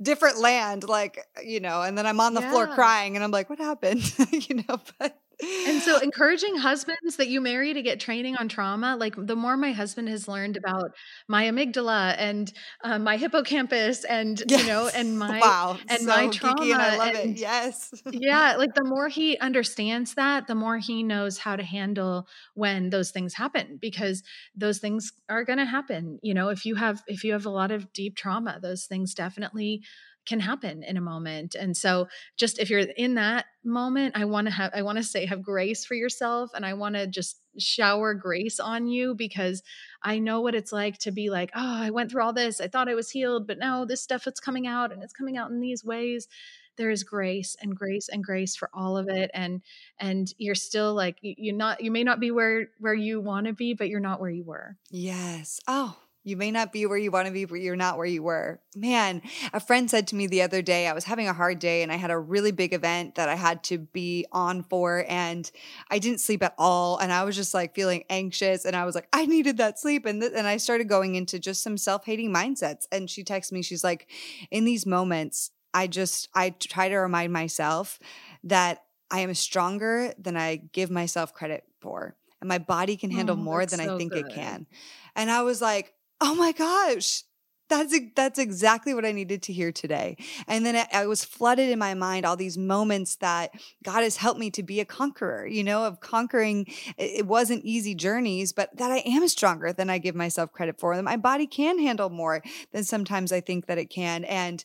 different land, like, you know, and then I'm on the floor crying and I'm like, what happened? you know, but and so encouraging husbands that you marry to get training on trauma like the more my husband has learned about my amygdala and uh, my hippocampus and yes. you know and my wow. and so my trauma and i love and, it yes yeah like the more he understands that the more he knows how to handle when those things happen because those things are going to happen you know if you have if you have a lot of deep trauma those things definitely can happen in a moment. And so just if you're in that moment, I want to have I want to say have grace for yourself and I want to just shower grace on you because I know what it's like to be like, "Oh, I went through all this. I thought I was healed, but now this stuff it's coming out and it's coming out in these ways." There is grace and grace and grace for all of it and and you're still like you're not you may not be where where you want to be, but you're not where you were. Yes. Oh, you may not be where you want to be, but you're not where you were. Man, a friend said to me the other day, I was having a hard day and I had a really big event that I had to be on for, and I didn't sleep at all. And I was just like feeling anxious. And I was like, I needed that sleep. And, th- and I started going into just some self hating mindsets. And she texted me, she's like, in these moments, I just, I try to remind myself that I am stronger than I give myself credit for. And my body can handle oh, more than so I think good. it can. And I was like, oh my gosh, that's that's exactly what I needed to hear today. And then I, was flooded in my mind all these moments that God has helped me to be a conqueror. You know, of conquering. It wasn't easy journeys, but that I am stronger than I give myself credit for. That my body can handle more than sometimes I think that it can. And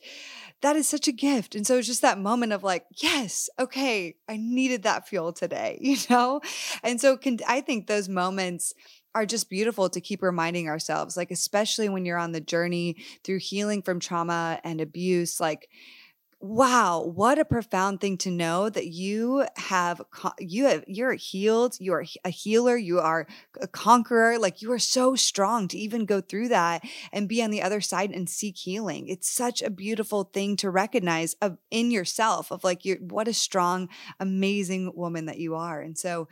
that is such a gift. And so it's just that moment of like, yes, okay, I needed that fuel today. You know, and so can I think those moments are just beautiful to keep reminding ourselves, like, especially when you're on the journey through healing from trauma and abuse, like, wow what a profound thing to know that you have you have you're healed you are a healer you are a conqueror like you are so strong to even go through that and be on the other side and seek healing it's such a beautiful thing to recognize of in yourself of like you're what a strong amazing woman that you are and so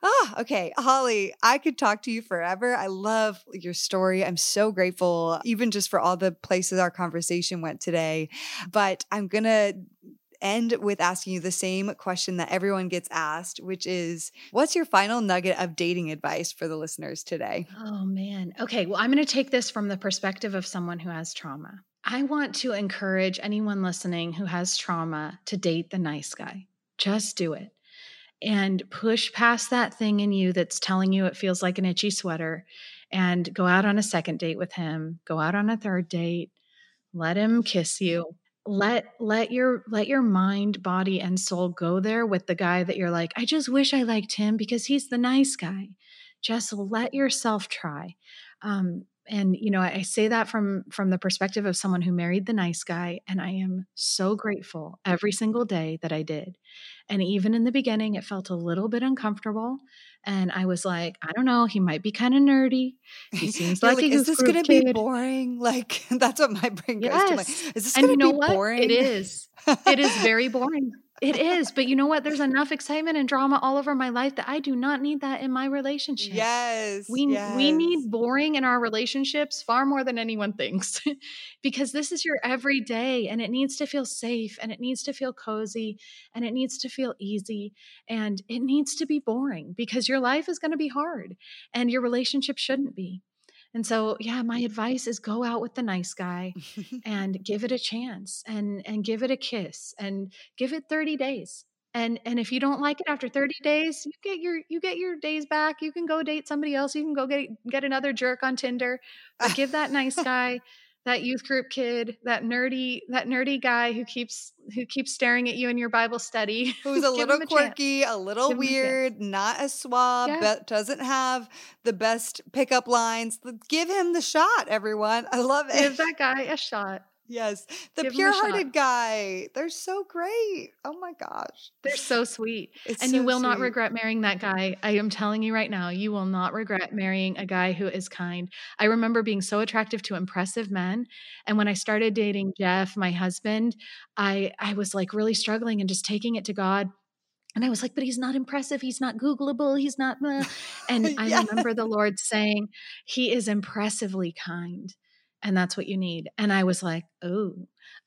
Ah, oh, okay. Holly, I could talk to you forever. I love your story. I'm so grateful, even just for all the places our conversation went today. But I'm going to end with asking you the same question that everyone gets asked, which is what's your final nugget of dating advice for the listeners today? Oh, man. Okay. Well, I'm going to take this from the perspective of someone who has trauma. I want to encourage anyone listening who has trauma to date the nice guy. Just do it and push past that thing in you that's telling you it feels like an itchy sweater and go out on a second date with him go out on a third date let him kiss you let let your let your mind body and soul go there with the guy that you're like i just wish i liked him because he's the nice guy. Just let yourself try. Um, and you know I, say that from from the perspective of someone who married the nice guy and i am so grateful every single day that i did and even in the beginning it felt a little bit uncomfortable and i was like i don't know he might be kind of nerdy. He seems like, like is this gonna be boring? Like that's what my brain goes yes. to like is this gonna you know be what? boring? it is. It is very boring it is, but you know what? There's enough excitement and drama all over my life that I do not need that in my relationship. Yes. We yes. we need boring in our relationships far more than anyone thinks. because this is your everyday and it needs to feel safe and it needs to feel cozy and it needs to feel easy and it needs to be boring because your life is going to be hard and your relationship shouldn't be. And so, yeah, my advice is go out with the nice guy and give it a chance and and give it a kiss and give it 30 days. And and if you don't like it after 30 days, you get your you get your days back. You can go date somebody else. You can go get get another jerk on Tinder. But give that nice guy that youth group kid, that nerdy, that nerdy guy who keeps who keeps staring at you in your Bible study. Who's a little quirky, a, a, little weird, a not a swab, yeah. but doesn't have the best pickup lines. Give him the shot, everyone. I love it. Give that guy a shot. Yes. The Give pure-hearted guy. They're so great. Oh my gosh. They're so sweet. It's and you so will not regret marrying that guy. I am telling you right now, you will not regret marrying a guy who is kind. I remember being so attractive to impressive men, and when I started dating Jeff, my husband, I I was like really struggling and just taking it to God. And I was like, but he's not impressive. He's not Googleable. He's not. blah." And I Yes. remember the Lord saying, He is impressively kind. And that's what you need. And I was like, oh,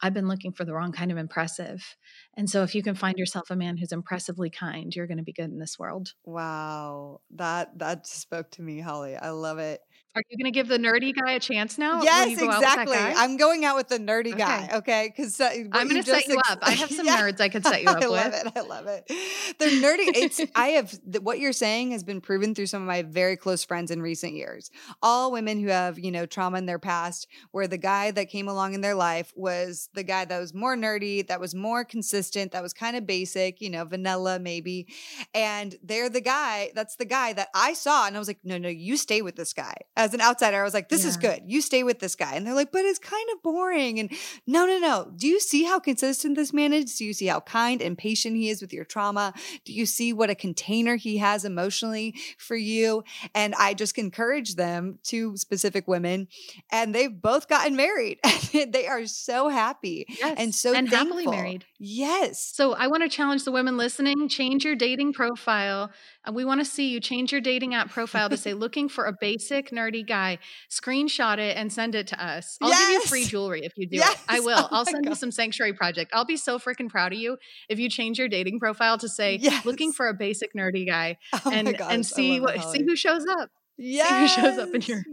I've been looking for the wrong kind of impressive. And so if you can find yourself a man who's impressively kind, you're going to be good in this world. Wow. That that spoke to me, Holly. I love it. Are you going to give the nerdy guy a chance now? Yes, you go out with that exactly. I'm going out with the nerdy guy. Okay, because uh, I'm going to set you up. I have some nerds I could set you up with. I love with. it. I love it. They're nerdy. It's I have what you're saying has been proven through some of my very close friends in recent years. All women who have you know trauma in their past, where the guy that came along in their life was the guy that was more nerdy, that was more consistent, that was kind of basic, you know, vanilla maybe, and they're the guy. That's the guy that I saw, and I was like, no, no, you stay with this guy. As an outsider, I was like, this is good. You stay with this guy, and they're like, but it's kind of boring. And no, no, no. Do you see how consistent this man is? Do you see how kind and patient he is with your trauma? Do you see what a container he has emotionally for you? And I just encourage them to specific women, and they've both gotten married. they are so happy Yes. and so and happily married. Yes. So I want to challenge the women listening change your dating profile. And we want to see you change your dating app profile to say looking for a basic nerdy guy. Screenshot it and send it to us. I'll give you free jewelry if you do Yes. it. I will. Oh I'll send you some sanctuary project. I'll be so freaking proud of you if you change your dating profile to say looking for a basic nerdy guy Oh and gosh, and see what see who shows up. Yeah, who shows up in your-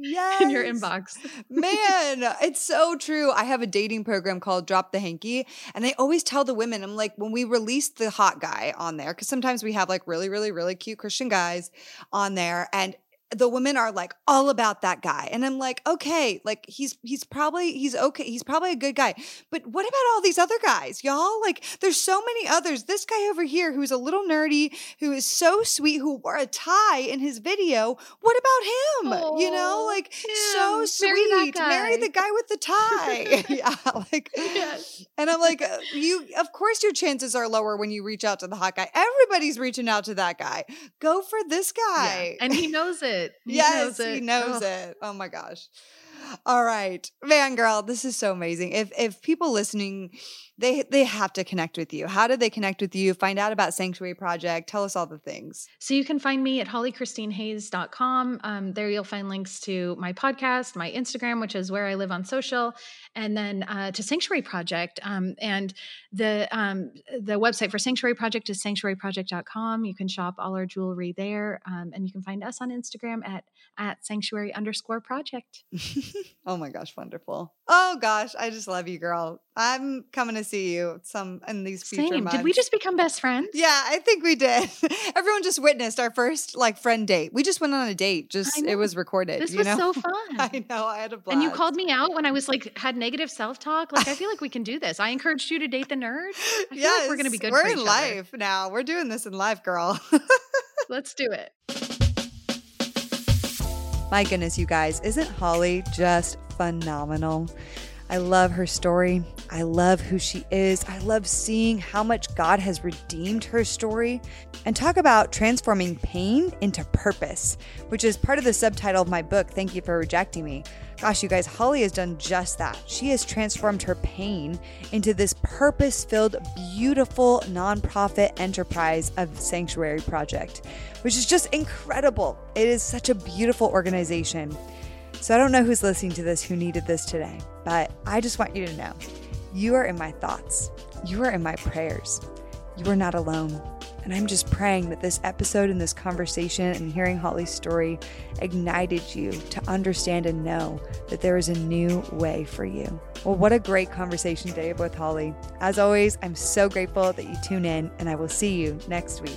in your inbox. Man, it's so true. I have a dating program called Drop the Hanky, and I always tell the women, I'm like, when we release the hot guy on there, because sometimes we have like really, really, really cute Christian guys on there, and the women are like all about that guy and i'm like okay like he's he's probably he's okay he's probably a good guy but what about all these other guys y'all like there's so many others this guy over here who's a little nerdy who is so sweet who wore a tie in his video what about him you know like so him. Marry that sweet marry guy. the guy with the tie yeah like Yes. and i'm like uh, you of course your chances are lower when you reach out to the hot guy everybody's reaching out to that guy go for this guy Yeah. And he knows it. He yes, knows it. he knows Oh. it. Oh my gosh. All right. Man, girl, this is so amazing. If if people listening, they they have to connect with you. How do they connect with you? Find out about Sanctuary Project. Tell us all the things. So you can find me at hollychristinehayes.com. Um, there you'll find links to my podcast, my Instagram, which is where I live on social, and then uh, to Sanctuary Project. Um, and the um, the website for Sanctuary Project is sanctuaryproject.com. You can shop all our jewelry there, um, and you can find us on Instagram at at sanctuary underscore project. oh my gosh, wonderful. Oh gosh, I just love you, girl. I'm coming to see you some in these future Same. months. Did we just become best friends? Yeah, I think we did. Everyone just witnessed our first like friend date. We just went on a date. Just it was recorded. This was know? so fun. I know. I had a blast. And you called me out when I was like had negative self talk. Like I feel like we can do this. I encouraged you to date the nerd. I feel like we're gonna be good. We're for in each other. life now. We're doing this in life, girl. Let's do it. My goodness, you guys, isn't Holly just phenomenal? I love her story. I love who she is. I love seeing how much God has redeemed her story. And talk about transforming pain into purpose, which is part of the subtitle of my book, Thank You for Rejecting Me. Gosh, you guys, Holly has done just that. She has transformed her pain into this purpose filled, beautiful nonprofit enterprise of Sanctuary Project, which is just incredible. It is such a beautiful organization. So I don't know who's listening to this who needed this today, but I just want you to know you are in my thoughts, you are in my prayers. You are not alone. And I'm just praying that this episode and this conversation and hearing Holly's story ignited you to understand and know that there is a new way for you. Well, what a great conversation today with Holly. As always, I'm so grateful that you tune in, and I will see you next week.